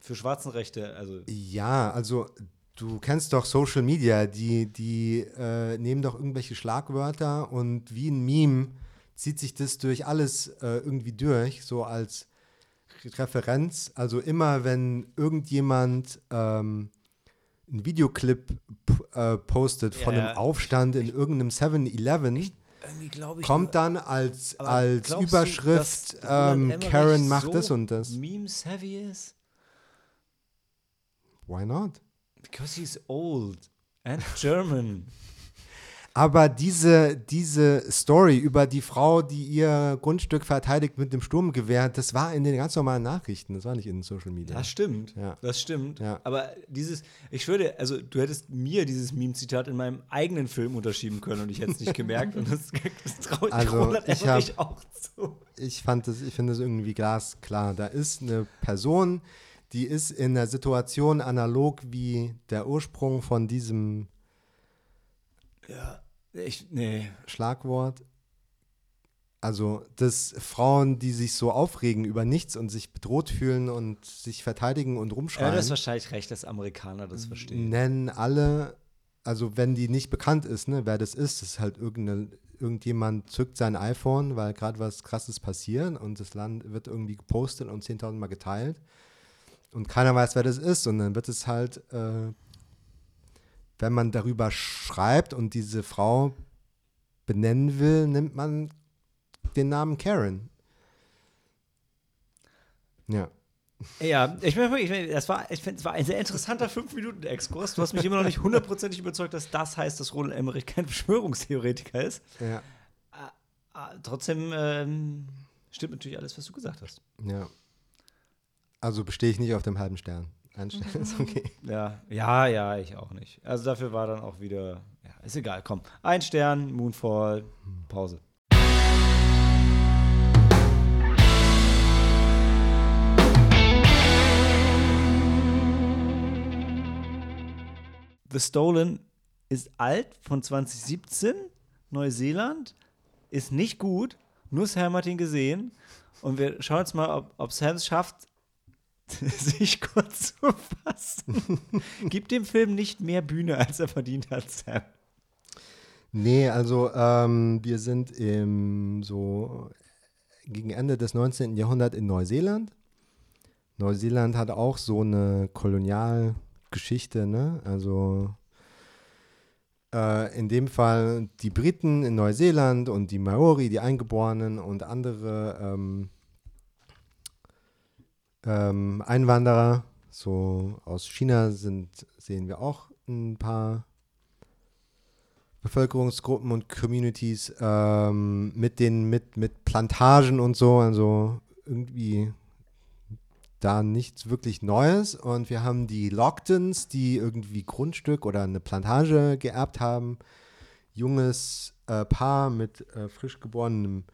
Speaker 1: für Schwarzenrechte, also
Speaker 2: Ja, also du kennst doch Social Media, die, die äh, nehmen doch irgendwelche Schlagwörter und wie ein Meme zieht sich das durch alles äh, irgendwie durch, so als Referenz. Also immer, wenn irgendjemand ähm, einen Videoclip äh, postet von
Speaker 1: Ja,
Speaker 2: einem. Aufstand in irgendeinem 7-Eleven,
Speaker 1: irgendwie glaube ich.
Speaker 2: kommt dann als, als
Speaker 1: du,
Speaker 2: Überschrift,
Speaker 1: Roland
Speaker 2: ähm, Karen macht
Speaker 1: so
Speaker 2: das und das.
Speaker 1: Meme-savvy ist?
Speaker 2: Why not?
Speaker 1: Because he's old and German.
Speaker 2: Aber diese, diese Story über die Frau, die ihr Grundstück verteidigt mit dem Sturmgewehr, das war in den ganz normalen Nachrichten, das war nicht in den Social Media.
Speaker 1: Das stimmt.
Speaker 2: Ja.
Speaker 1: Das stimmt.
Speaker 2: Ja.
Speaker 1: Aber dieses, ich würde, also du hättest mir dieses Meme-Zitat in meinem eigenen Film unterschieben können und ich hätte es nicht gemerkt. und das, das traue
Speaker 2: Also, ich hab-
Speaker 1: auch zu.
Speaker 2: Ich fand das, ich finde das irgendwie glasklar. Da ist eine Person, die ist in der Situation analog wie der Ursprung von diesem
Speaker 1: Ja, ich, nee.
Speaker 2: Schlagwort. Also, dass Frauen, die sich so aufregen über nichts und sich bedroht fühlen und sich verteidigen und
Speaker 1: Ja,
Speaker 2: rumschreien.
Speaker 1: du hast wahrscheinlich recht, dass Amerikaner das verstehen.
Speaker 2: nennen alle, also wenn die nicht bekannt ist, ne, wer das ist, das ist halt irgendeine, irgendjemand zückt sein iPhone, weil gerade was krasses passiert und das Land wird irgendwie gepostet und 10.000 Mal geteilt und keiner weiß, wer das ist und dann wird es halt, äh, wenn man darüber schreibt und diese Frau benennen will, nimmt man den Namen Karen. Ja.
Speaker 1: Ja, ich meine, ich mein, das war, ich es war ein sehr interessanter 5-Minuten-Exkurs. Du hast mich immer noch nicht hundertprozentig überzeugt, dass das heißt, dass Roland Emmerich kein Verschwörungstheoretiker ist.
Speaker 2: Ja.
Speaker 1: Ah, Trotzdem ähm, stimmt natürlich alles, was du gesagt hast.
Speaker 2: Ja. Also bestehe ich nicht auf dem halben Stern. Ein Stern ist okay.
Speaker 1: Ja, ja, ja, ich auch nicht. Also dafür war dann auch wieder, ja, ist egal, komm. Ein Stern, Moonfall, Pause. The Stolen ist alt von 2017, Neuseeland, ist nicht gut, nur Sam hat ihn gesehen und wir schauen jetzt mal, ob, ob Sam es schafft, sich kurz zu fassen. Gib dem Film nicht mehr Bühne, als er verdient hat, Sam.
Speaker 2: Nee, also ähm, wir sind im so gegen Ende des 19. Jahrhunderts in Neuseeland. Neuseeland hat auch so eine Kolonialgeschichte, ne? Also äh, in dem Fall die Briten in Neuseeland und die Maori, die Eingeborenen und andere ähm, ähm, Einwanderer, so aus China sind, sehen wir auch ein paar Bevölkerungsgruppen und Communities ähm, mit den mit, mit Plantagen und so, also irgendwie da nichts wirklich Neues. Und wir haben die Lockdons, die irgendwie Grundstück oder eine Plantage geerbt haben. Junges äh, Paar mit äh, frisch geborenem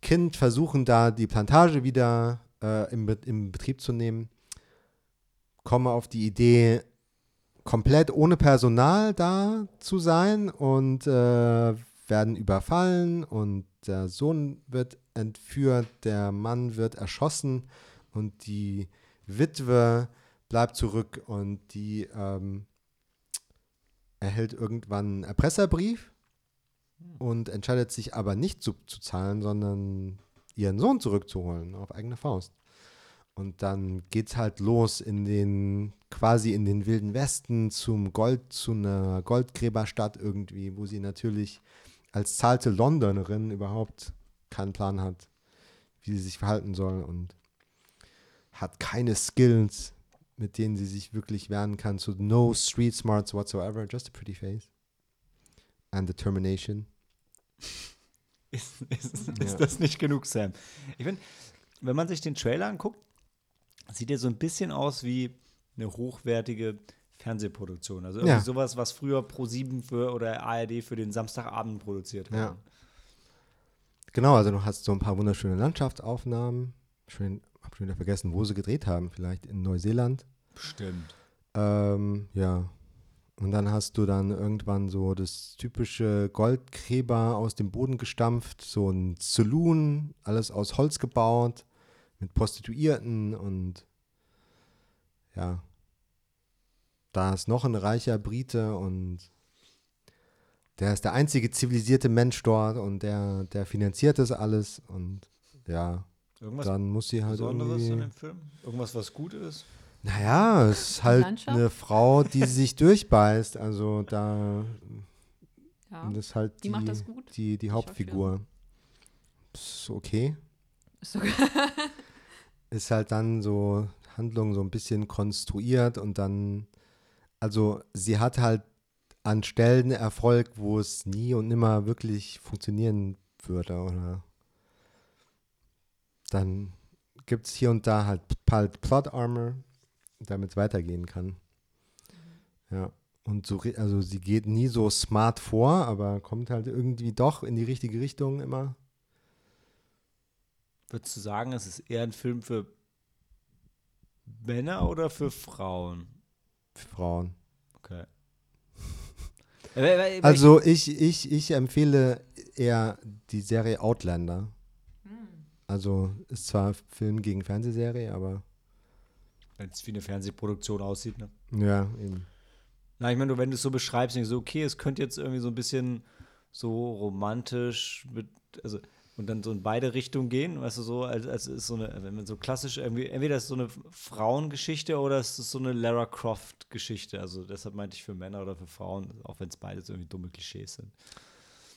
Speaker 2: Kind versuchen da die Plantage wieder äh, im, Be im Betrieb zu nehmen. Komme auf die Idee, komplett ohne Personal da zu sein und äh, werden überfallen und der Sohn wird entführt, der Mann wird erschossen und die Witwe bleibt zurück und die ähm, erhält irgendwann einen Erpresserbrief und entscheidet sich aber nicht zu, zu zahlen, sondern ihren Sohn zurückzuholen auf eigene Faust. Und dann geht's halt los in den, quasi in den Wilden Westen zum Gold, zu einer Goldgräberstadt irgendwie, wo sie natürlich als zahlte Londonerin überhaupt keinen Plan hat, wie sie sich verhalten soll und hat keine Skills, mit denen sie sich wirklich wehren kann. So no street smarts whatsoever, just a pretty face. And determination.
Speaker 1: Ist, ist, ist
Speaker 2: Ja.
Speaker 1: das nicht genug, Sam? Ich finde, wenn man sich den Trailer anguckt, sieht er so ein bisschen aus wie eine hochwertige Fernsehproduktion. Also irgendwie
Speaker 2: Ja.
Speaker 1: sowas, was früher Pro7 für oder ARD für den Samstagabend produziert hat.
Speaker 2: Ja. Genau, also du hast so ein paar wunderschöne Landschaftsaufnahmen. Schön, hab schon wieder vergessen, wo sie gedreht haben. Vielleicht in Neuseeland.
Speaker 1: Bestimmt.
Speaker 2: Ähm, ja. Und dann hast du dann irgendwann so das typische Goldgräber aus dem Boden gestampft, so ein Saloon, alles aus Holz gebaut, mit Prostituierten und ja. Da ist noch ein reicher Brite und der ist der einzige zivilisierte Mensch dort und der, der finanziert das alles und ja,
Speaker 1: Irgendwas
Speaker 2: dann muss sie halt
Speaker 1: Besonderes in dem Film? Irgendwas, was gut ist?
Speaker 2: Naja, es ist halt
Speaker 3: Landschaft?
Speaker 2: eine Frau, die sich durchbeißt. Also da
Speaker 3: Ja.
Speaker 2: das ist halt
Speaker 3: Die
Speaker 2: die,
Speaker 3: macht das gut,
Speaker 2: die, die Hauptfigur. Ist okay.
Speaker 3: Ist okay.
Speaker 2: Ist halt dann so Handlung so ein bisschen konstruiert und dann, also sie hat halt an Stellen Erfolg, wo es nie und nimmer wirklich funktionieren würde, oder? Dann gibt es hier und da halt, halt Plot Armor, damit es weitergehen kann. Ja. Und so, also sie geht nie so smart vor, aber kommt halt irgendwie doch in die richtige Richtung immer.
Speaker 1: Würdest du sagen, es ist eher ein Film für Männer oder für Frauen?
Speaker 2: Für Frauen.
Speaker 1: Okay.
Speaker 2: Also ich, ich, ich empfehle eher die Serie Outlander. Also ist zwar Film gegen Fernsehserie, aber
Speaker 1: Wenn es wie eine Fernsehproduktion aussieht, ne?
Speaker 2: ja, eben.
Speaker 1: Na, ich meine, wenn du es so beschreibst, denkst du, so, okay, es könnte jetzt irgendwie so ein bisschen so romantisch mit, also und dann so in beide Richtungen gehen, weißt du, so, als, als ist so eine, wenn man so klassisch irgendwie, entweder ist es so eine Frauengeschichte oder ist es so eine Lara Croft-Geschichte. Also deshalb meinte ich für Männer oder für Frauen, auch wenn es beides irgendwie dumme Klischees sind.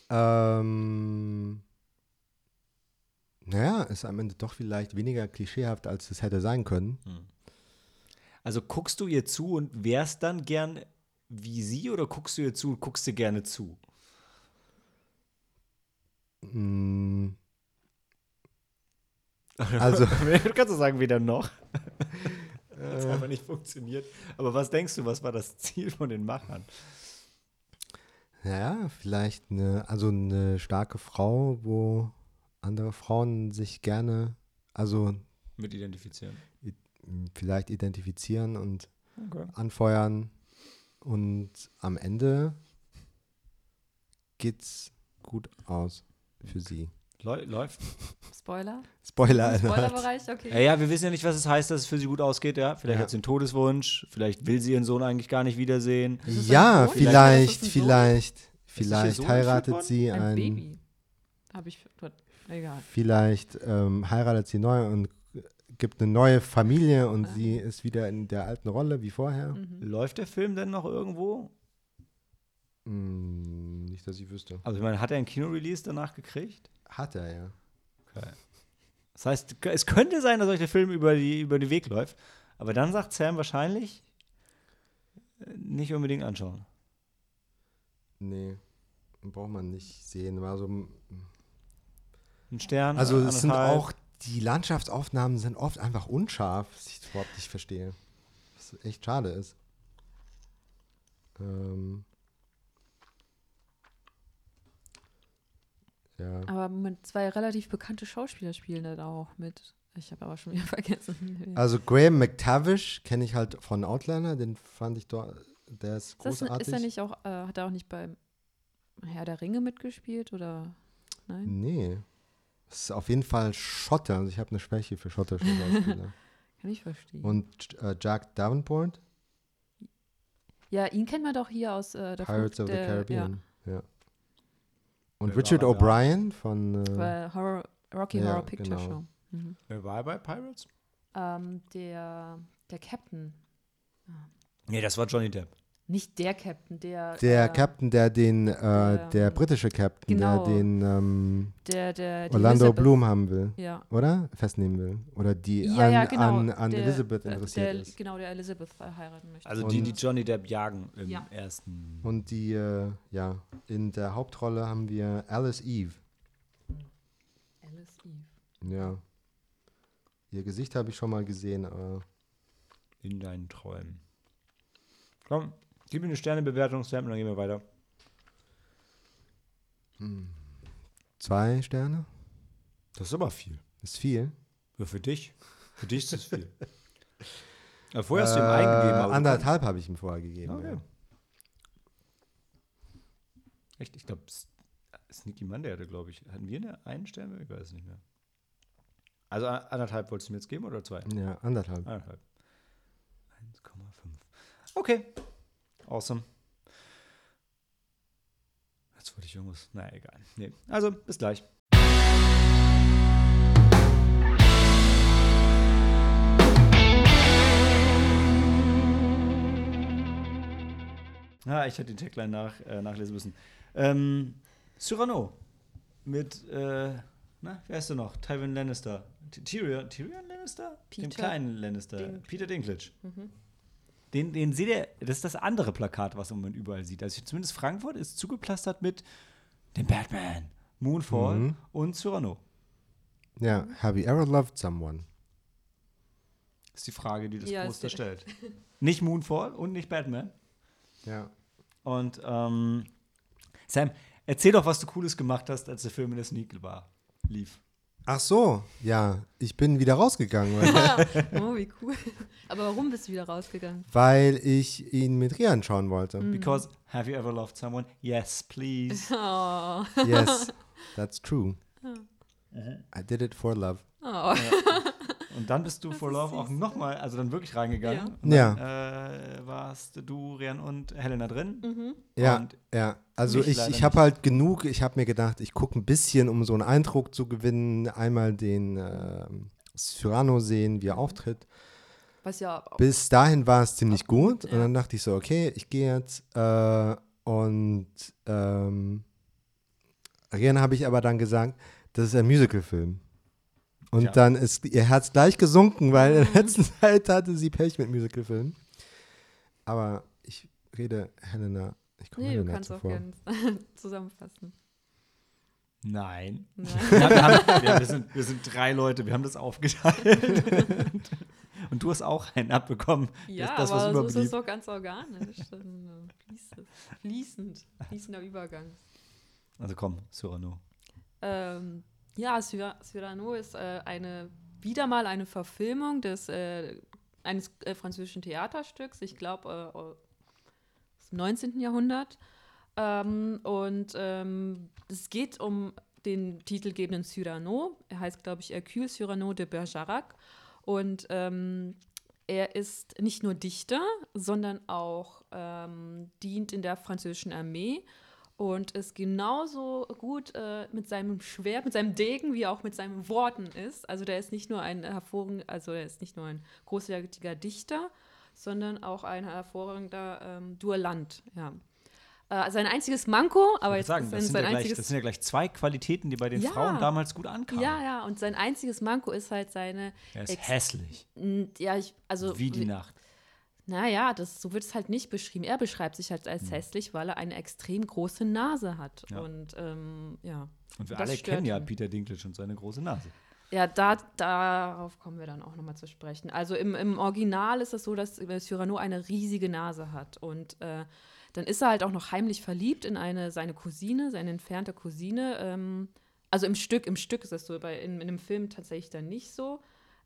Speaker 2: Ähm, naja, ist am Ende doch vielleicht weniger klischeehaft, als es hätte sein können.
Speaker 1: Also guckst du ihr zu und wärst dann gern wie sie oder guckst du ihr zu und guckst dir gerne zu?
Speaker 2: Mm, Also-
Speaker 1: du kannst du sagen, weder noch. Das hat einfach nicht funktioniert. Aber was denkst du, was war das Ziel von den Machern?
Speaker 2: Naja, vielleicht eine, also eine starke Frau, wo andere Frauen sich gerne, also
Speaker 1: Mit identifizieren.
Speaker 2: Vielleicht identifizieren und
Speaker 1: Okay.
Speaker 2: anfeuern. Und am Ende geht's gut aus für sie.
Speaker 1: Läu- Läuft.
Speaker 3: Spoiler?
Speaker 2: Spoiler.
Speaker 3: Spoilerbereich, okay.
Speaker 1: Ja, ja, wir wissen ja nicht, was es heißt, dass es für sie gut ausgeht, ja. Vielleicht
Speaker 2: Ja.
Speaker 1: hat sie einen Todeswunsch, vielleicht will sie ihren Sohn eigentlich gar nicht wiedersehen.
Speaker 2: Ja, vielleicht, vielleicht, vielleicht heiratet sie
Speaker 3: Ein,
Speaker 2: ein,
Speaker 3: Baby. Habe ich. Egal.
Speaker 2: vielleicht ähm, heiratet sie neu und gibt eine neue Familie und
Speaker 3: Ah.
Speaker 2: sie ist wieder in der alten Rolle wie vorher.
Speaker 3: Mhm.
Speaker 1: Läuft der Film denn noch irgendwo?
Speaker 2: Hm, nicht, dass ich wüsste.
Speaker 1: Also, ich meine, hat er einen Kinorelease danach gekriegt?
Speaker 2: Hat er ja.
Speaker 1: Das heißt, es könnte sein, dass euch der Film über, die, über den Weg läuft. Aber dann sagt Sam wahrscheinlich, äh, nicht unbedingt anschauen.
Speaker 2: Nee, braucht man nicht sehen. War so,
Speaker 1: Ein Stern.
Speaker 2: also es sind auch, die Landschaftsaufnahmen sind oft einfach unscharf, was ich überhaupt nicht verstehe. Was echt schade ist. Ähm, ja.
Speaker 3: Aber Moment, zwei relativ bekannte Schauspieler spielen da auch mit. Ich habe aber schon wieder vergessen.
Speaker 2: Also Graham McTavish kenne ich halt von Outlander, den fand ich dort, der ist
Speaker 3: ist,
Speaker 2: großartig.
Speaker 3: ist er nicht auch, äh, hat er auch nicht beim Herr der Ringe mitgespielt oder? Nein?
Speaker 2: Nee. Das ist auf jeden Fall Schotter. Also ich habe eine Schwäche für schottische Schauspieler.
Speaker 3: Kann ich verstehen.
Speaker 2: Und äh, Jack Davenport,
Speaker 3: ja, ihn kennt man doch hier aus äh, der
Speaker 2: Pirates
Speaker 3: Flucht
Speaker 2: of the
Speaker 3: der,
Speaker 2: Caribbean. Ja. Und
Speaker 1: Wer
Speaker 2: Richard? O'Brien von
Speaker 3: Ja,
Speaker 2: äh,
Speaker 3: bei Horror, Rocky
Speaker 2: Ja,
Speaker 3: Horror Picture
Speaker 2: genau.
Speaker 3: Show. Mhm.
Speaker 1: Wer war er bei Pirates?
Speaker 3: Ähm, der, der Captain.
Speaker 1: Nee, das war Johnny Depp.
Speaker 3: Nicht der Captain, der.
Speaker 2: der
Speaker 3: äh,
Speaker 2: Captain, der den, äh,
Speaker 3: der,
Speaker 2: der
Speaker 3: ähm,
Speaker 2: britische Captain,
Speaker 3: genau.
Speaker 2: der den ähm,
Speaker 3: Der, der,
Speaker 2: Orlando
Speaker 3: Elizabeth-
Speaker 2: Bloom haben will,
Speaker 3: Ja.
Speaker 2: oder? Festnehmen will. Oder die
Speaker 3: Ja,
Speaker 2: an,
Speaker 3: ja, genau.
Speaker 2: an, an
Speaker 3: der,
Speaker 2: Elizabeth
Speaker 3: äh,
Speaker 2: interessiert
Speaker 3: der,
Speaker 2: ist.
Speaker 3: Genau, der Elizabeth heiraten möchte.
Speaker 1: Also
Speaker 2: Und-
Speaker 1: die, die Johnny Depp jagen im
Speaker 3: Ja.
Speaker 1: ersten.
Speaker 2: Und die, äh, ja, in der Hauptrolle haben wir Alice Eve.
Speaker 3: Alice Eve.
Speaker 2: Ja. Ihr Gesicht habe ich schon mal gesehen, aber
Speaker 1: In deinen Träumen. Komm, gib mir eine Sternebewertung, Sam, und dann gehen wir weiter.
Speaker 2: zwei Sterne
Speaker 1: Das ist aber viel.
Speaker 2: ist viel.
Speaker 1: Ja, für dich. Für dich ist das viel. Aber vorher hast du ihm eingegeben.
Speaker 2: Äh,
Speaker 1: aber du
Speaker 2: anderthalb habe ich ihm vorher gegeben.
Speaker 1: Okay.
Speaker 2: Ja.
Speaker 1: Echt? Ich glaube, Sneaky Monday hatte, glaube ich. Hatten wir eine, einen Stern? Ich weiß es nicht mehr. Also anderthalb wolltest du mir jetzt geben oder zwei?
Speaker 2: ja, anderthalb.
Speaker 1: Anderthalb. 1,5. Okay. Awesome. Jetzt wollte ich irgendwas. Na egal. Nee. Also, bis gleich. Ah, ich hätte die Tagline nach, äh, nachlesen müssen. Ähm, Cyrano mit, äh, na, wer ist du noch? Tywin Lannister. Tyrion, Tyrion Lannister? Dem
Speaker 3: Peter
Speaker 1: kleinen Lannister.
Speaker 3: Dinklage.
Speaker 1: Peter Dinklage.
Speaker 3: Mhm.
Speaker 1: Den, den seht ihr, das ist das andere Plakat, was man überall sieht. Also zumindest Frankfurt ist zugeplastert mit dem Batman, Moonfall
Speaker 2: Mhm.
Speaker 1: und Cyrano.
Speaker 2: Ja, have you ever loved someone?
Speaker 1: Das ist die Frage, die das
Speaker 3: Ja,
Speaker 1: Poster stellt. Nicht Moonfall und nicht Batman.
Speaker 2: Ja.
Speaker 1: Und ähm, Sam, erzähl doch, was du Cooles gemacht hast, als der Film in der Sneak war, lief.
Speaker 2: Ach so, ja, ich bin wieder rausgegangen, weil,
Speaker 3: oh, wie cool. Aber warum bist du wieder rausgegangen?
Speaker 2: weil ich ihn mit Rian schauen wollte.
Speaker 3: Mhm.
Speaker 1: Because have you ever loved someone? Yes, please.
Speaker 3: Oh.
Speaker 2: Yes, that's true. I did it for love.
Speaker 3: oh.
Speaker 1: Und dann bist du for
Speaker 3: ist
Speaker 1: Love auch nochmal, also dann wirklich reingegangen.
Speaker 3: Ja.
Speaker 1: Und
Speaker 2: Ja.
Speaker 1: Dann, äh, warst du, Rian und Helena drin.
Speaker 3: Mhm.
Speaker 2: Ja,
Speaker 1: Und
Speaker 2: ja. Also ich, ich habe halt genug, ich habe mir gedacht, ich gucke ein bisschen, um so einen Eindruck zu gewinnen, einmal den ähm, Cyrano sehen, wie er auftritt.
Speaker 3: Was ja auch
Speaker 2: Bis dahin war es ziemlich gut und
Speaker 3: ja.
Speaker 2: dann dachte ich so, okay, ich gehe jetzt äh, und ähm, Rian habe ich aber dann gesagt, das ist ein Musicalfilm. Und
Speaker 1: Ja.
Speaker 2: dann ist ihr Herz gleich gesunken, weil in der letzten Zeit hatte sie Pech mit Musicalfilmen. Aber ich rede Helena, ich komme
Speaker 3: Nee, du
Speaker 2: Helena
Speaker 3: kannst auch
Speaker 2: zuvor.
Speaker 3: gerne zusammenfassen.
Speaker 1: nein.
Speaker 3: Nein.
Speaker 1: Wir, haben, wir, haben, wir, wir, sind, wir sind drei Leute, wir haben das aufgeteilt. Und du hast auch einen abbekommen.
Speaker 3: Ja,
Speaker 1: das, was
Speaker 3: aber so ist
Speaker 1: überblieb.
Speaker 3: es doch ganz organisch. Dann, äh, fließend, fließend, fließender Übergang.
Speaker 1: Also komm, Cyrano.
Speaker 3: Ähm, ja, Cyra- Cyrano ist äh, eine, wieder mal eine Verfilmung des, äh, eines äh, französischen Theaterstücks, ich glaube äh, aus dem 19. Jahrhundert. Ähm, und ähm, es geht um den titelgebenden Cyrano. Er heißt, glaube ich, Hercule Cyrano de Bergerac. Und ähm, er ist nicht nur Dichter, sondern auch ähm, dient in der französischen Armee und ist genauso gut äh, mit seinem Schwert, mit seinem Degen, wie auch mit seinen Worten ist. Also der ist nicht nur ein hervorragender, also er ist nicht nur ein großartiger Dichter, sondern auch ein hervorragender ähm, Duellant. Ja. Äh, sein einziges Manko, aber
Speaker 1: Ich
Speaker 3: jetzt
Speaker 1: sagen,
Speaker 3: ist
Speaker 1: das sind, ja gleich, das sind ja gleich zwei Qualitäten, die bei den
Speaker 3: Ja.
Speaker 1: Frauen damals gut ankamen.
Speaker 3: ja, ja, und sein einziges Manko ist halt seine,
Speaker 1: Er ist hässlich.
Speaker 3: ja, ich, also
Speaker 1: wie die Nacht.
Speaker 3: Naja, das, so wird es halt nicht beschrieben. Er beschreibt sich halt als hässlich, weil er eine extrem große Nase hat.
Speaker 1: Ja.
Speaker 3: Und ähm, ja.
Speaker 1: Und wir
Speaker 3: das
Speaker 1: alle kennen ja
Speaker 3: ihn.
Speaker 1: Peter Dinklage und seine große Nase.
Speaker 3: Ja, da, darauf kommen wir dann auch nochmal zu sprechen. Also im, im Original ist es so, dass äh, Cyrano eine riesige Nase hat. Und äh, dann ist er halt auch noch heimlich verliebt in eine, seine Cousine, seine entfernte Cousine. Ähm, also im Stück, im Stück ist das so, bei, in, in einem Film tatsächlich dann nicht so.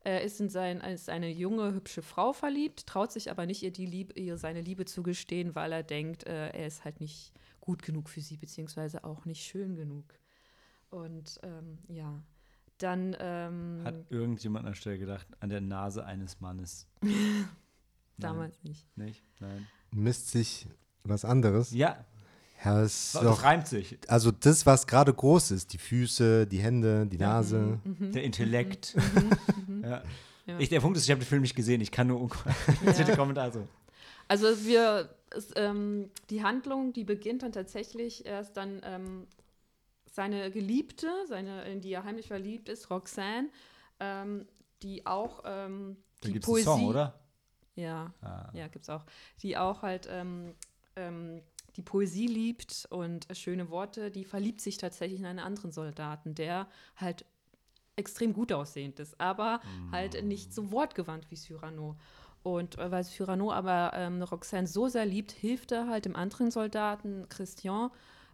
Speaker 3: Er ist in sein, als eine junge, hübsche Frau verliebt, traut sich aber nicht, ihr, die Liebe, ihr seine Liebe zu gestehen, weil er denkt, äh, er ist halt nicht gut genug für sie, beziehungsweise auch nicht schön genug. Und ähm, ja, dann. Ähm,
Speaker 1: Hat irgendjemand an der Stelle gedacht, an der Nase eines Mannes?
Speaker 3: damals nicht.
Speaker 1: Nein, nicht? Nein.
Speaker 2: Misst sich was anderes.
Speaker 1: Ja,
Speaker 2: Ja, es ist
Speaker 1: das
Speaker 2: doch,
Speaker 1: reimt sich.
Speaker 2: also das, was gerade groß ist, die Füße, die Hände, die Nase.
Speaker 1: Der Intellekt. Ja.
Speaker 3: Ja.
Speaker 1: Ich, der Punkt ist, ich habe den Film nicht gesehen. Ich kann nur
Speaker 3: Ja.
Speaker 1: Kommentare so.
Speaker 3: Also wir, es, ähm, die Handlung, die beginnt dann tatsächlich erst dann ähm, seine Geliebte, seine, in die er heimlich verliebt ist, Roxanne, ähm, die auch ähm,
Speaker 1: Da
Speaker 3: die
Speaker 1: gibt es einen
Speaker 3: Poesie,
Speaker 1: Song, oder?
Speaker 3: ja,
Speaker 1: Ah.
Speaker 3: ja, gibt's auch, die auch halt ähm, ähm, die Poesie liebt und schöne Worte, die verliebt sich tatsächlich in einen anderen Soldaten, der halt extrem gut aussehend ist, aber halt nicht so wortgewandt wie Cyrano. Und äh, weil Cyrano aber ähm, Roxanne so sehr liebt, hilft er halt dem anderen Soldaten, Christian,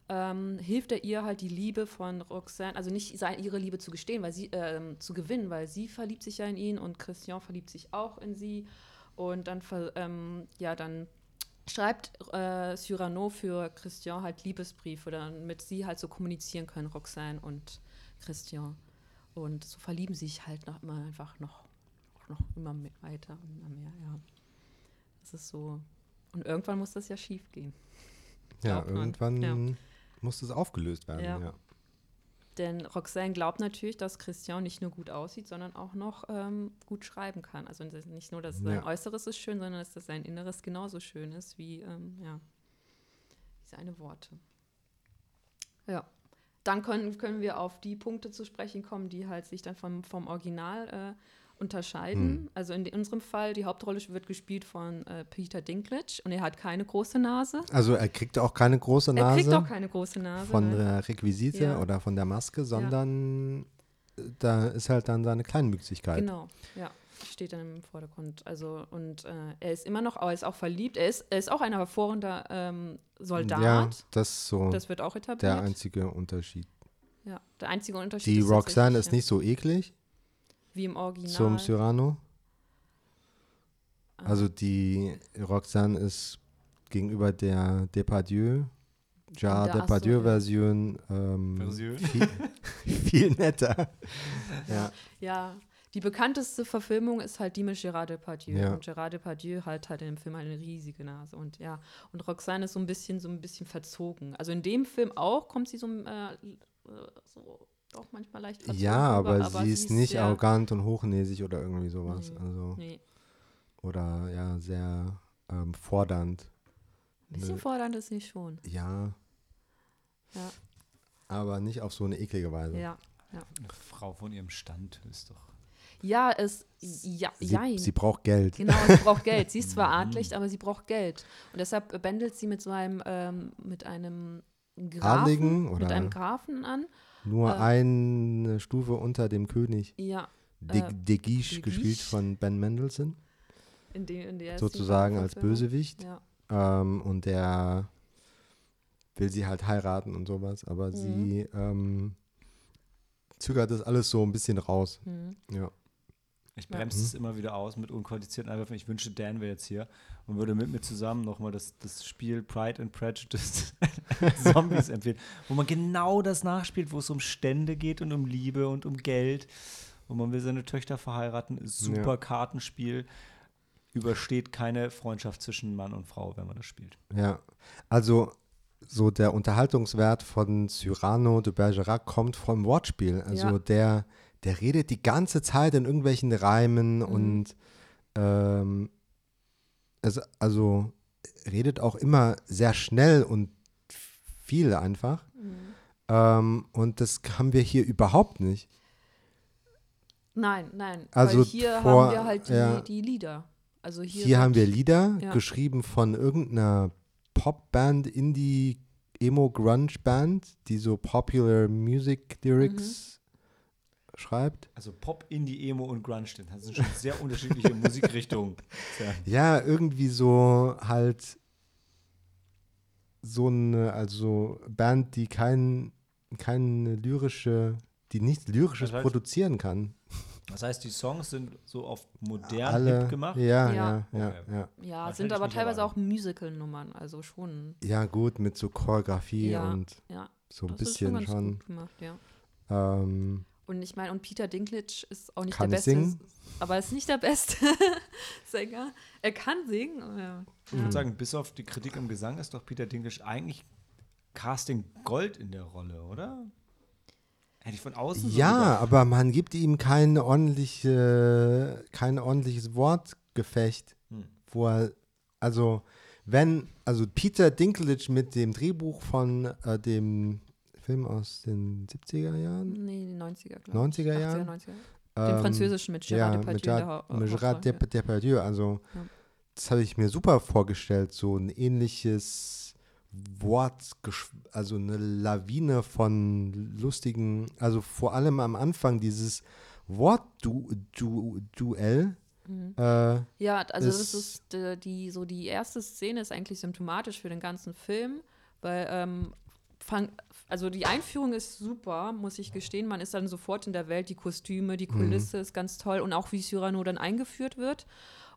Speaker 3: ähm, hilft er ihr halt die Liebe von Roxanne, also nicht ihre Liebe zu gestehen, weil sie ähm, zu gewinnen, weil sie verliebt sich ja in ihn und Christian verliebt sich auch in sie. Und dann, ähm, ja, dann schreibt äh, Cyrano für Christian halt Liebesbriefe, damit sie halt so kommunizieren können, Roxanne und Christian. Und so verlieben sie sich halt noch immer einfach noch, noch immer mehr, weiter und immer mehr, ja. Das ist so. Und irgendwann muss das ja schief gehen.
Speaker 2: Ja,
Speaker 3: Glaubt
Speaker 2: irgendwann
Speaker 3: Ja.
Speaker 2: muss das aufgelöst werden.
Speaker 3: Ja.
Speaker 2: Ja.
Speaker 3: Denn Roxanne glaubt natürlich, dass Christian nicht nur gut aussieht, sondern auch noch ähm, gut schreiben kann. Also nicht nur, dass sein
Speaker 2: Ja.
Speaker 3: Äußeres ist schön, sondern dass das sein Inneres genauso schön ist wie, ähm, ja, wie seine Worte. Ja. Dann können, können wir auf die Punkte zu sprechen kommen, die halt sich dann vom, vom Original äh, unterscheiden.
Speaker 2: Hm.
Speaker 3: Also in unserem Fall, die Hauptrolle wird gespielt von äh, Peter Dinklage und er hat keine große Nase.
Speaker 2: Also er kriegt auch keine große
Speaker 3: Er kriegt
Speaker 2: Nase
Speaker 3: auch keine große Nase.
Speaker 2: von der Requisite
Speaker 3: Ja.
Speaker 2: oder von der Maske, sondern äh, da ist halt dann seine Kleinmütigkeit.
Speaker 3: Genau, ja, steht dann im Vordergrund. Also und äh, er ist immer noch, aber er ist auch verliebt. Er ist, er ist auch ein hervorragender ähm, Soldat.
Speaker 2: Ja, das so
Speaker 3: das wird auch etabliert.
Speaker 2: der einzige Unterschied.
Speaker 3: ja, der einzige Unterschied.
Speaker 2: Die
Speaker 3: ist
Speaker 2: Roxanne ist nicht so eklig
Speaker 3: wie im Original.
Speaker 2: zum Cyrano.
Speaker 3: Ah.
Speaker 2: Also die Roxanne ist gegenüber der Depardieu, ja,
Speaker 3: so,
Speaker 2: Depardieu-Version ähm,
Speaker 1: Version.
Speaker 2: viel, viel netter. ja.
Speaker 3: Ja, die bekannteste Verfilmung ist halt die mit Gérard Depardieu.
Speaker 2: Ja.
Speaker 3: Und Gérard Depardieu hat halt in dem Film eine riesige Nase. Und ja, und Roxanne ist so ein bisschen, so ein bisschen verzogen. Also in dem Film auch kommt sie so, äh, so auch manchmal leicht verzogen.
Speaker 2: ja,
Speaker 3: rüber,
Speaker 2: aber, sie ist nicht
Speaker 3: ja,
Speaker 2: arrogant und hochnäsig oder irgendwie sowas.
Speaker 3: Nee.
Speaker 2: Also,
Speaker 3: Nee,
Speaker 2: oder ja, sehr ähm, fordernd.
Speaker 3: ein bisschen fordernd ist sie schon.
Speaker 2: Ja,
Speaker 3: Ja,
Speaker 2: aber nicht auf so eine eklige Weise.
Speaker 3: ja.
Speaker 1: Eine Frau von ihrem Stand ist doch.
Speaker 3: Ja, es, ja, jein.
Speaker 2: Sie, sie braucht Geld.
Speaker 3: Genau, sie braucht Geld. Sie ist zwar adlig, aber sie braucht Geld. Und deshalb bändelt sie mit so einem, ähm, mit einem Grafen,
Speaker 2: Adligen oder
Speaker 3: mit einem Grafen an.
Speaker 2: nur
Speaker 3: äh,
Speaker 2: eine Stufe unter dem König.
Speaker 3: Ja,
Speaker 2: De
Speaker 3: Äh, De
Speaker 2: gespielt
Speaker 3: Guiche.
Speaker 2: von Ben Mendelssohn,
Speaker 3: In dem, in der
Speaker 2: sozusagen als. Bösewicht.
Speaker 3: Ja.
Speaker 2: Ähm, und der will sie halt heiraten und sowas, aber
Speaker 3: Mhm.
Speaker 2: sie ähm, zögert das alles so ein bisschen raus.
Speaker 3: Mhm.
Speaker 2: Ja.
Speaker 1: Ich
Speaker 3: Ja.
Speaker 1: bremse es immer wieder aus mit unqualifizierten Einwürfen. Ich wünsche, Dan wäre jetzt hier und würde mit mir zusammen nochmal das, das Spiel Pride and Prejudice Zombies empfehlen, wo man genau das nachspielt, wo es um Stände geht und um Liebe und um Geld. Und man will seine Töchter verheiraten. Super
Speaker 2: Ja.
Speaker 1: Kartenspiel. Übersteht keine Freundschaft zwischen Mann und Frau, wenn man das spielt.
Speaker 2: Ja, also so der Unterhaltungswert von Cyrano de Bergerac kommt vom Wortspiel. Also
Speaker 3: Ja.
Speaker 2: der, der redet die ganze Zeit in irgendwelchen Reimen
Speaker 3: Mhm.
Speaker 2: und ähm, also, also redet auch immer sehr schnell und viel einfach.
Speaker 3: Mhm.
Speaker 2: Ähm, und das haben wir hier überhaupt nicht.
Speaker 3: Nein, nein.
Speaker 2: Also
Speaker 3: weil hier
Speaker 2: vor-
Speaker 3: haben wir halt die,
Speaker 2: ja.
Speaker 3: die Lieder. Also hier,
Speaker 2: Hier, haben wir Lieder,
Speaker 3: Ja.
Speaker 2: geschrieben von irgendeiner Popband, Indie, Emo, Grunge Band, die so Popular Music Lyrics
Speaker 3: Mhm.
Speaker 2: Schreibt.
Speaker 1: Also Pop, Indie, Emo und Grunge, das sind schon sehr unterschiedliche Musikrichtungen. Ja.
Speaker 2: Ja, irgendwie so halt so eine, also Band, die kein, keine lyrische, die nichts Lyrisches
Speaker 1: Das heißt-
Speaker 2: produzieren kann.
Speaker 1: Das heißt, die Songs sind so auf modern
Speaker 2: Alle,
Speaker 1: hip gemacht.
Speaker 2: Ja, ja,
Speaker 3: Ja.
Speaker 2: ja,
Speaker 1: Okay.
Speaker 2: ja.
Speaker 3: Ja, sind aber teilweise auch Musical-Nummern, also schon.
Speaker 2: Ja, gut, mit so Choreografie
Speaker 3: Ja.
Speaker 2: und
Speaker 3: Ja,
Speaker 2: so ein
Speaker 3: das ist schon
Speaker 2: bisschen
Speaker 3: ganz
Speaker 2: schon.
Speaker 3: gut gemacht, ja.
Speaker 2: Ähm,
Speaker 3: Und ich meine, und Peter Dinklage ist auch nicht
Speaker 2: Kann
Speaker 3: der beste,
Speaker 2: singen?
Speaker 3: aber ist nicht der beste Sänger. Er kann singen. aber Ja.
Speaker 1: Ich würde sagen, bis auf die Kritik im Gesang ist doch Peter Dinklage eigentlich Casting Gold in der Rolle, oder? Hätte ich von außen so
Speaker 2: Ja,
Speaker 1: gedacht.
Speaker 2: aber man gibt ihm kein, ordentliche, kein ordentliches Wortgefecht,
Speaker 1: Hm.
Speaker 2: wo er, also wenn, also Peter Dinklage mit dem Drehbuch von äh, dem Film aus den 70er Jahren,
Speaker 3: Nee, die 90er, glaube ich.
Speaker 2: 90er Jahren?
Speaker 3: 80er, 90er. Den
Speaker 2: ähm,
Speaker 3: französischen mit
Speaker 2: ja,
Speaker 3: Gérard Depardieu.
Speaker 2: mit
Speaker 3: Hau-
Speaker 2: mit
Speaker 3: Hauptrolle,
Speaker 2: Dep- Depardieu, also
Speaker 3: Ja.
Speaker 2: das habe ich mir super vorgestellt, so ein ähnliches Wort, also eine Lawine von lustigen, also vor allem am Anfang dieses Wortduell.
Speaker 3: Mhm.
Speaker 2: Äh,
Speaker 3: Ja, also das
Speaker 2: ist-
Speaker 3: ist äh, die, so die erste Szene ist eigentlich symptomatisch für den ganzen Film, weil ähm, fang, also die Einführung ist super, muss ich gestehen. Man ist dann sofort in der Welt, die Kostüme, die Kulisse ist ganz toll und auch wie Cyrano dann eingeführt wird.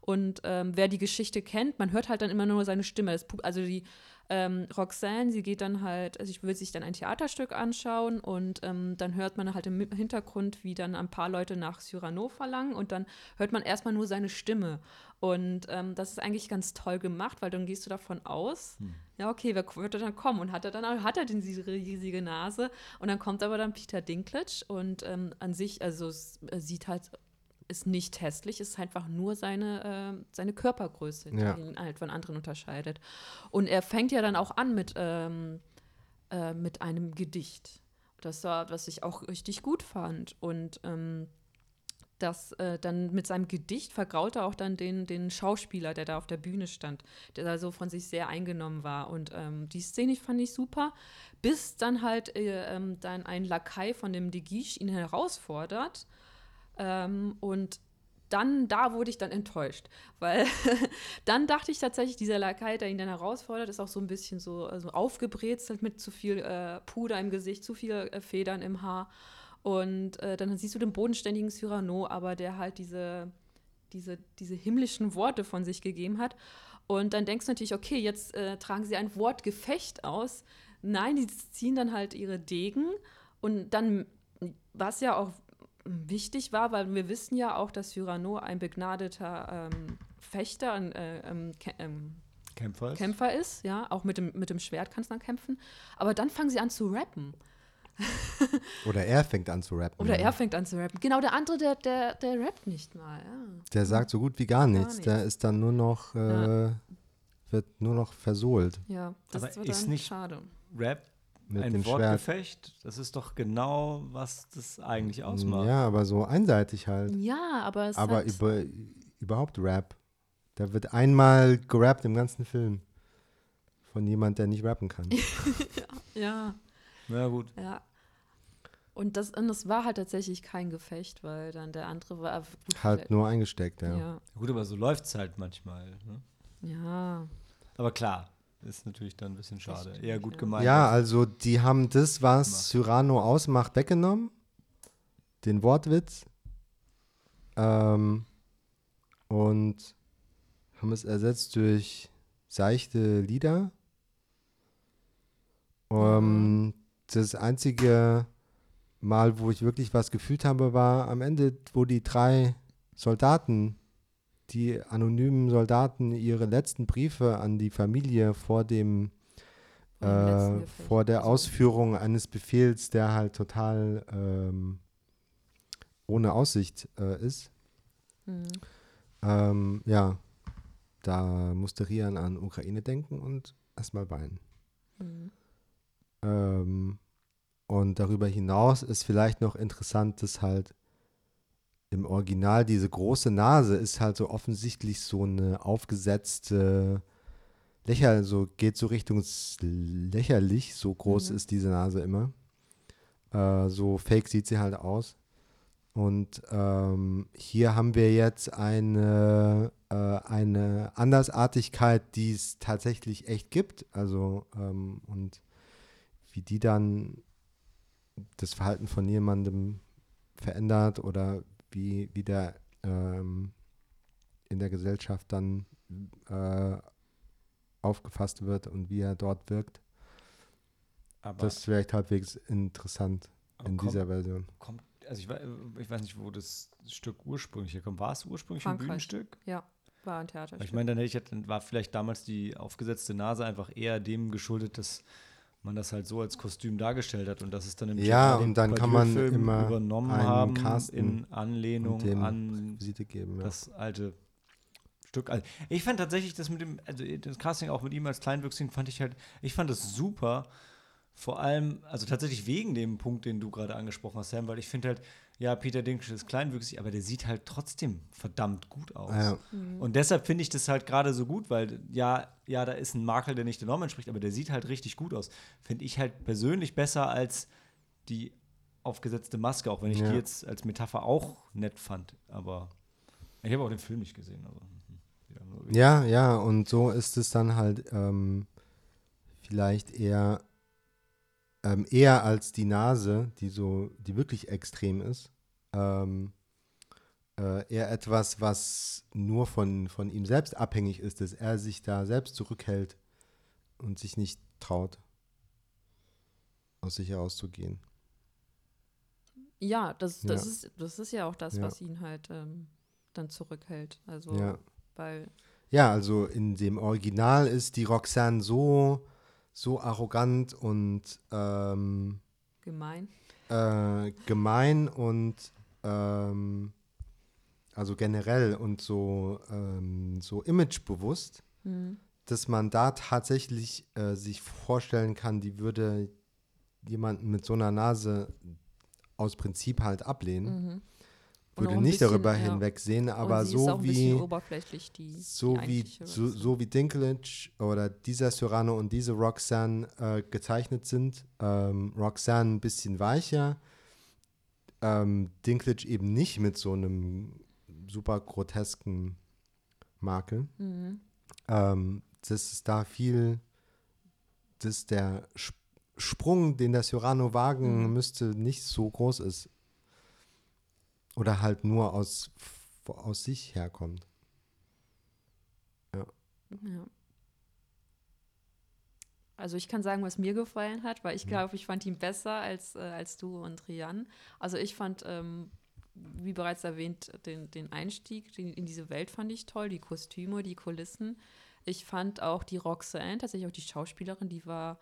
Speaker 3: Und ähm, wer die Geschichte kennt, man hört halt dann immer nur seine Stimme. Das, also die ähm, Roxanne, sie geht dann halt, also ich will sich dann ein Theaterstück anschauen und ähm, dann hört man halt im Hintergrund, wie dann ein paar Leute nach Cyrano verlangen und dann hört man erstmal nur seine Stimme. Und ähm, das ist eigentlich ganz toll gemacht, weil dann gehst du davon aus, ja, okay, wer wird er dann kommen? Und hat er dann hat er denn diese riesige Nase? Und dann kommt aber dann Peter Dinklage und ähm, an sich, also sieht halt, ist nicht hässlich, ist einfach nur seine, äh, seine Körpergröße,
Speaker 2: Ja.
Speaker 3: die ihn halt von anderen unterscheidet. Und er fängt ja dann auch an mit, ähm, äh, mit einem Gedicht. Das war, was ich auch richtig gut fand. Und ähm, das äh, dann mit seinem Gedicht vergraut er auch dann den, den Schauspieler, der da auf der Bühne stand, der da so von sich sehr eingenommen war. Und ähm, die Szene fand ich super, bis dann halt äh, ähm, dann ein Lakai von dem De Guiche ihn herausfordert. Ähm, und dann, da wurde ich dann enttäuscht, weil dann dachte ich tatsächlich, dieser Lakai, der ihn dann herausfordert, ist auch so ein bisschen so also aufgebrezelt mit zu viel äh, Puder im Gesicht, zu viel äh, Federn im Haar. Und äh, dann siehst du den bodenständigen Cyrano, aber der halt diese, diese, diese himmlischen Worte von sich gegeben hat. Und dann denkst du natürlich, okay, jetzt äh, tragen sie ein Wortgefecht aus. Nein, die ziehen dann halt ihre Degen. Und dann, was ja auch wichtig war, weil wir wissen ja auch, dass Cyrano ein begnadeter ähm, Fechter, ein äh, ähm, ähm,
Speaker 1: Kämpfer ist.
Speaker 3: Kämpfer ist, ja, auch mit dem, mit dem Schwert kannst du dann kämpfen. Aber dann fangen sie an zu rappen.
Speaker 2: oder er fängt an zu rappen.
Speaker 3: Oder
Speaker 2: ja.
Speaker 3: er fängt an zu rappen. Genau, der andere, der, der, der rappt nicht mal. Ja.
Speaker 2: Der sagt so gut wie gar nichts.
Speaker 3: nichts.
Speaker 2: Der ist dann nur noch, äh,
Speaker 3: Ja.
Speaker 2: wird nur noch versohlt
Speaker 3: Ja, das
Speaker 1: Aber ist
Speaker 3: dann
Speaker 1: nicht-
Speaker 3: schade.
Speaker 1: Rap,
Speaker 2: mit
Speaker 1: ein
Speaker 2: dem Schwert.
Speaker 1: Wortgefecht, das ist doch genau, was das eigentlich ausmacht.
Speaker 2: Ja, aber so einseitig halt.
Speaker 3: Ja, aber es
Speaker 2: Aber
Speaker 3: hat,
Speaker 2: über, überhaupt Rap. Da wird einmal gerappt im ganzen Film. Von jemand, der nicht rappen kann.
Speaker 3: ja,
Speaker 1: Na gut.
Speaker 3: ja. Und das, und das war halt tatsächlich kein Gefecht, weil dann der andere war gut,
Speaker 2: Halt nur eingesteckt, ja.
Speaker 3: ja.
Speaker 1: Gut, aber so läuft es halt manchmal. Ne?
Speaker 3: Ja.
Speaker 1: Aber klar, ist natürlich dann ein bisschen schade.
Speaker 3: stimmt,
Speaker 1: Eher gut
Speaker 3: ja.
Speaker 1: gemeint.
Speaker 2: Ja,
Speaker 1: als-
Speaker 2: also die haben das, was
Speaker 1: Gemacht.
Speaker 2: Cyrano ausmacht, weggenommen. Den Wortwitz. Ähm, und haben es ersetzt durch seichte Lieder. Ähm, das einzige Mal, wo ich wirklich was gefühlt habe, war am Ende, wo die drei Soldaten, die anonymen Soldaten, ihre letzten Briefe an die Familie vor dem äh, vor der Ausführung eines Befehls, der halt total ähm, ohne Aussicht äh, ist.
Speaker 3: Mhm.
Speaker 2: Ähm, ja, da musste Rian an Ukraine denken und erstmal weinen.
Speaker 3: Mhm.
Speaker 2: Ähm, und darüber hinaus ist vielleicht noch interessant, dass halt im Original diese große Nase ist halt so offensichtlich so eine aufgesetzte Lächer, so geht so Richtung lächerlich, so groß
Speaker 3: Mhm.
Speaker 2: ist diese Nase immer. Äh, so fake sieht sie halt aus. Und ähm, hier haben wir jetzt eine, äh, eine Andersartigkeit, die es tatsächlich echt gibt. Also, ähm, und wie die dann das Verhalten von jemandem verändert oder wie, wie der ähm, in der Gesellschaft dann äh, aufgefasst wird und wie er dort wirkt.
Speaker 1: aber
Speaker 2: Das ist vielleicht halbwegs interessant in
Speaker 1: kommt-
Speaker 2: dieser Version.
Speaker 1: kommt, also ich, ich weiß nicht, wo das Stück ursprünglich herkommt. War es ursprünglich ein
Speaker 3: Frankreich.
Speaker 1: Bühnenstück?
Speaker 3: Ja, war ein Theaterstück.
Speaker 1: Aber Ich meine, dann hätte ich, dann war vielleicht damals die aufgesetzte Nase einfach eher dem geschuldet, dass man das halt so als Kostüm dargestellt hat und dass es dann im
Speaker 2: Ja, und dann kann man immer
Speaker 1: übernommen haben
Speaker 2: casten
Speaker 1: in Anlehnung an
Speaker 2: Visite geben. Ja.
Speaker 1: das alte Stück. Also ich fand tatsächlich das mit dem, also das Casting auch mit ihm als Kleinwüchsigen fand ich halt, ich fand das super. Vor allem, also tatsächlich wegen dem Punkt, den du gerade angesprochen hast, Sam, weil ich finde halt, ja, Peter Dinklage ist kleinwüchsig, aber der sieht halt trotzdem verdammt gut aus.
Speaker 2: Ja.
Speaker 1: Und deshalb finde ich das halt gerade so gut, weil ja, ja, da ist ein Makel, der nicht der Norm entspricht, aber der sieht halt richtig gut aus. Finde ich halt persönlich besser als die aufgesetzte Maske, auch wenn ich
Speaker 2: Ja.
Speaker 1: die jetzt als Metapher auch nett fand. Aber ich habe auch den Film nicht gesehen. Also, mhm.
Speaker 2: Ja, ja, und so ist es dann halt ähm, vielleicht eher ähm, eher als die Nase, die so, die wirklich extrem ist, ähm, äh, eher etwas, was nur von, von ihm selbst abhängig ist, dass er sich da selbst zurückhält und sich nicht traut, aus sich herauszugehen.
Speaker 3: Ja, das, das,
Speaker 2: Ja.
Speaker 3: Ist, das ist ja auch das,
Speaker 2: Ja.
Speaker 3: was ihn halt ähm, dann zurückhält. Also,
Speaker 2: Ja.
Speaker 3: weil,
Speaker 2: Ja, also in dem Original ist die Roxanne so, so arrogant und ähm,
Speaker 3: gemein.
Speaker 2: äh, gemein und ähm, also generell und so, ähm, so imagebewusst,
Speaker 3: Mhm.
Speaker 2: dass man da tatsächlich äh, sich vorstellen kann, die würde jemanden mit so einer Nase aus Prinzip halt ablehnen.
Speaker 3: Mhm.
Speaker 2: Würde nicht
Speaker 3: bisschen,
Speaker 2: darüber
Speaker 3: ja.
Speaker 2: hinwegsehen, aber so wie
Speaker 3: die.
Speaker 2: so
Speaker 3: die
Speaker 2: wie so, so wie Dinklage oder dieser Cyrano und diese Roxanne äh, gezeichnet sind. Ähm, Roxanne ein bisschen weicher, ähm, Dinklage eben nicht mit so einem super grotesken Makel.
Speaker 3: Mhm.
Speaker 2: Ähm, das ist da viel, dass der Sp Sprung, den der Cyrano wagen
Speaker 3: Mhm.
Speaker 2: müsste, nicht so groß ist. Oder halt nur aus, aus sich herkommt.
Speaker 3: Ja. Also ich kann sagen, was mir gefallen hat, weil ich
Speaker 2: Mhm.
Speaker 3: glaube, ich fand ihn besser als, äh, als du und Rian. Also ich fand, ähm, wie bereits erwähnt, den, den Einstieg den, in diese Welt fand ich toll, die Kostüme, die Kulissen. Ich fand auch die Roxanne, tatsächlich auch die Schauspielerin, die war,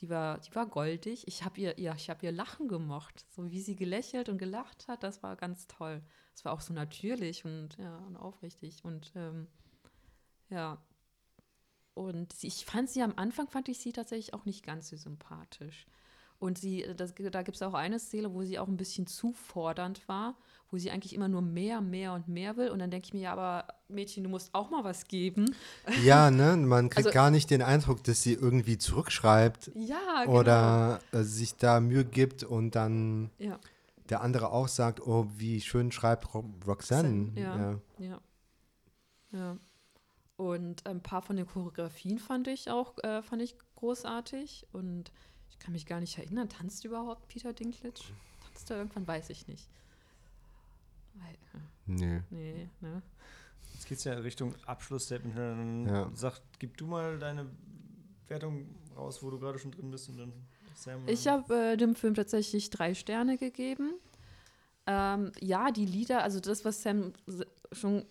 Speaker 3: die war, die war goldig. Ich habe ihr, ja, ich ihr Lachen gemocht, so wie sie gelächelt und gelacht hat, das war ganz toll. Es war auch so natürlich und ja und aufrichtig und ähm, ja, und sie, ich fand sie am Anfang, fand ich sie tatsächlich auch nicht ganz so sympathisch. Und sie, das, da gibt es auch eine Szene, wo sie auch ein bisschen zu fordernd war, wo sie eigentlich immer nur mehr, mehr und mehr will. Und dann denke ich mir, ja, aber Mädchen, du musst auch mal was geben.
Speaker 2: Ja, ne? Man kriegt
Speaker 3: Also-
Speaker 2: gar nicht den Eindruck, dass sie irgendwie zurückschreibt
Speaker 3: Ja, genau.
Speaker 2: oder äh, sich da Mühe gibt und dann
Speaker 3: Ja,
Speaker 2: der andere auch sagt, oh, wie schön schreibt Ro Roxanne.
Speaker 3: Ja.
Speaker 2: Ja.
Speaker 3: ja. Ja. Und ein paar von den Choreografien fand ich auch äh, fand ich großartig. Und ich kann mich gar nicht erinnern, tanzt überhaupt Peter Dinklage? Tanzt er irgendwann? Weiß ich nicht. Weil, äh,
Speaker 2: Nee.
Speaker 3: nee, ne?
Speaker 1: Jetzt geht es ja in Richtung Abschlussstatement. Dann
Speaker 2: Ja.
Speaker 1: sag, gib du mal deine Wertung raus, wo du gerade schon drin bist und dann Sam.
Speaker 3: Ich habe äh, dem Film tatsächlich drei Sterne gegeben. Ähm, ja, die Lieder, also das, was Sam schon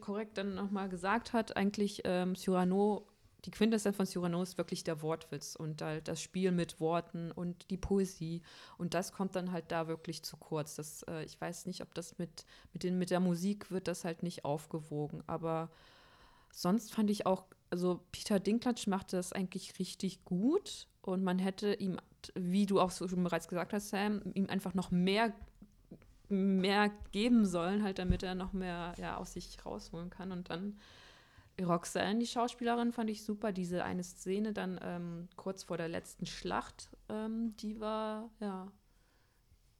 Speaker 3: korrekt dann nochmal gesagt hat, eigentlich ähm, Cyrano, die Quintessenz von Cyrano ist wirklich der Wortwitz und halt das Spiel mit Worten und die Poesie. Und das kommt dann halt da wirklich zu kurz. Das, äh, ich weiß nicht, ob das mit, mit, den, mit der Musik wird das halt nicht aufgewogen. Aber sonst fand ich auch, also Peter Dinklage machte das eigentlich richtig gut und man hätte ihm, wie du auch schon bereits gesagt hast, Sam, ihm einfach noch mehr, mehr geben sollen, halt, damit er noch mehr ja, aus sich rausholen kann. Und dann Roxanne, die Schauspielerin, fand ich super. Diese eine Szene dann ähm, kurz vor der letzten Schlacht, ähm, die war, ja,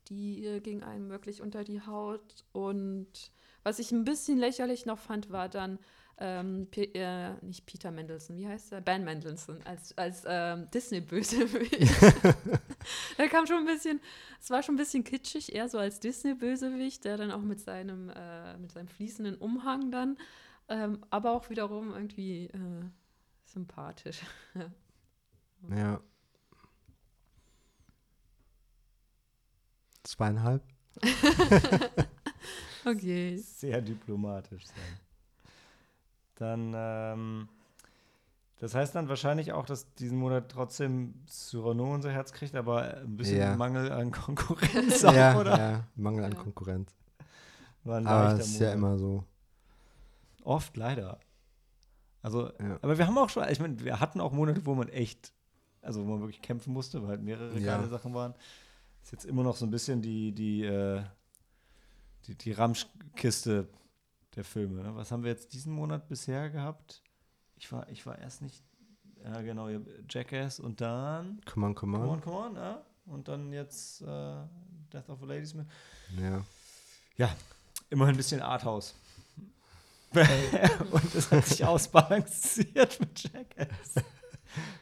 Speaker 3: die äh, ging einem wirklich unter die Haut. Und was ich ein bisschen lächerlich noch fand, war dann ähm, äh, nicht Peter Mendelssohn, wie heißt er? Ben Mendelssohn als, als ähm, Disney-Bösewicht. da kam schon ein bisschen, es war schon ein bisschen kitschig, eher so als Disney-Bösewicht, der dann auch mit seinem, äh, mit seinem fließenden Umhang dann, ähm, aber auch wiederum irgendwie äh, sympathisch.
Speaker 2: ja. Zweieinhalb?
Speaker 3: Okay.
Speaker 1: Sehr diplomatisch sein. Dann, ähm, das heißt dann wahrscheinlich auch, dass diesen Monat trotzdem Cyrano unser Herz kriegt, aber ein bisschen
Speaker 2: Ja.
Speaker 1: Mangel an Konkurrenz auch,
Speaker 2: ja,
Speaker 1: oder?
Speaker 2: ja, Mangel an. Konkurrenz.
Speaker 1: War ein
Speaker 2: Aber ist ja immer so.
Speaker 1: Oft, leider. Also,
Speaker 2: Ja.
Speaker 1: aber wir haben auch schon, ich meine, wir hatten auch Monate, wo man echt, also wo man wirklich kämpfen musste, weil halt mehrere
Speaker 2: Ja.
Speaker 1: geile Sachen waren. Ist jetzt immer noch so ein bisschen die, die, äh, die, die Ramschkiste der Filme. Ne? Was haben wir jetzt diesen Monat bisher gehabt? Ich war, ich war erst nicht, ja genau, Jackass und dann
Speaker 2: Come on, come
Speaker 1: Come
Speaker 2: on.
Speaker 1: on, come on, ja? Und dann jetzt äh, Death of a Ladysmith.
Speaker 2: Ja.
Speaker 1: Immerhin ein bisschen Arthouse. und es hat sich ausbalanciert mit Jackass. Das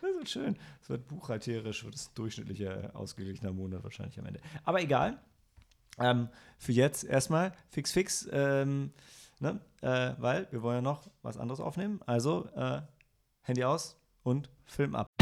Speaker 1: wird schön. Es wird buchhalterisch, wird es durchschnittlicher, ausgeglichener Monat wahrscheinlich am Ende. Aber egal. Ähm, für jetzt erstmal fix, fix. Ähm, ne? äh, weil wir wollen ja noch was anderes aufnehmen. Also äh, Handy aus und Film ab.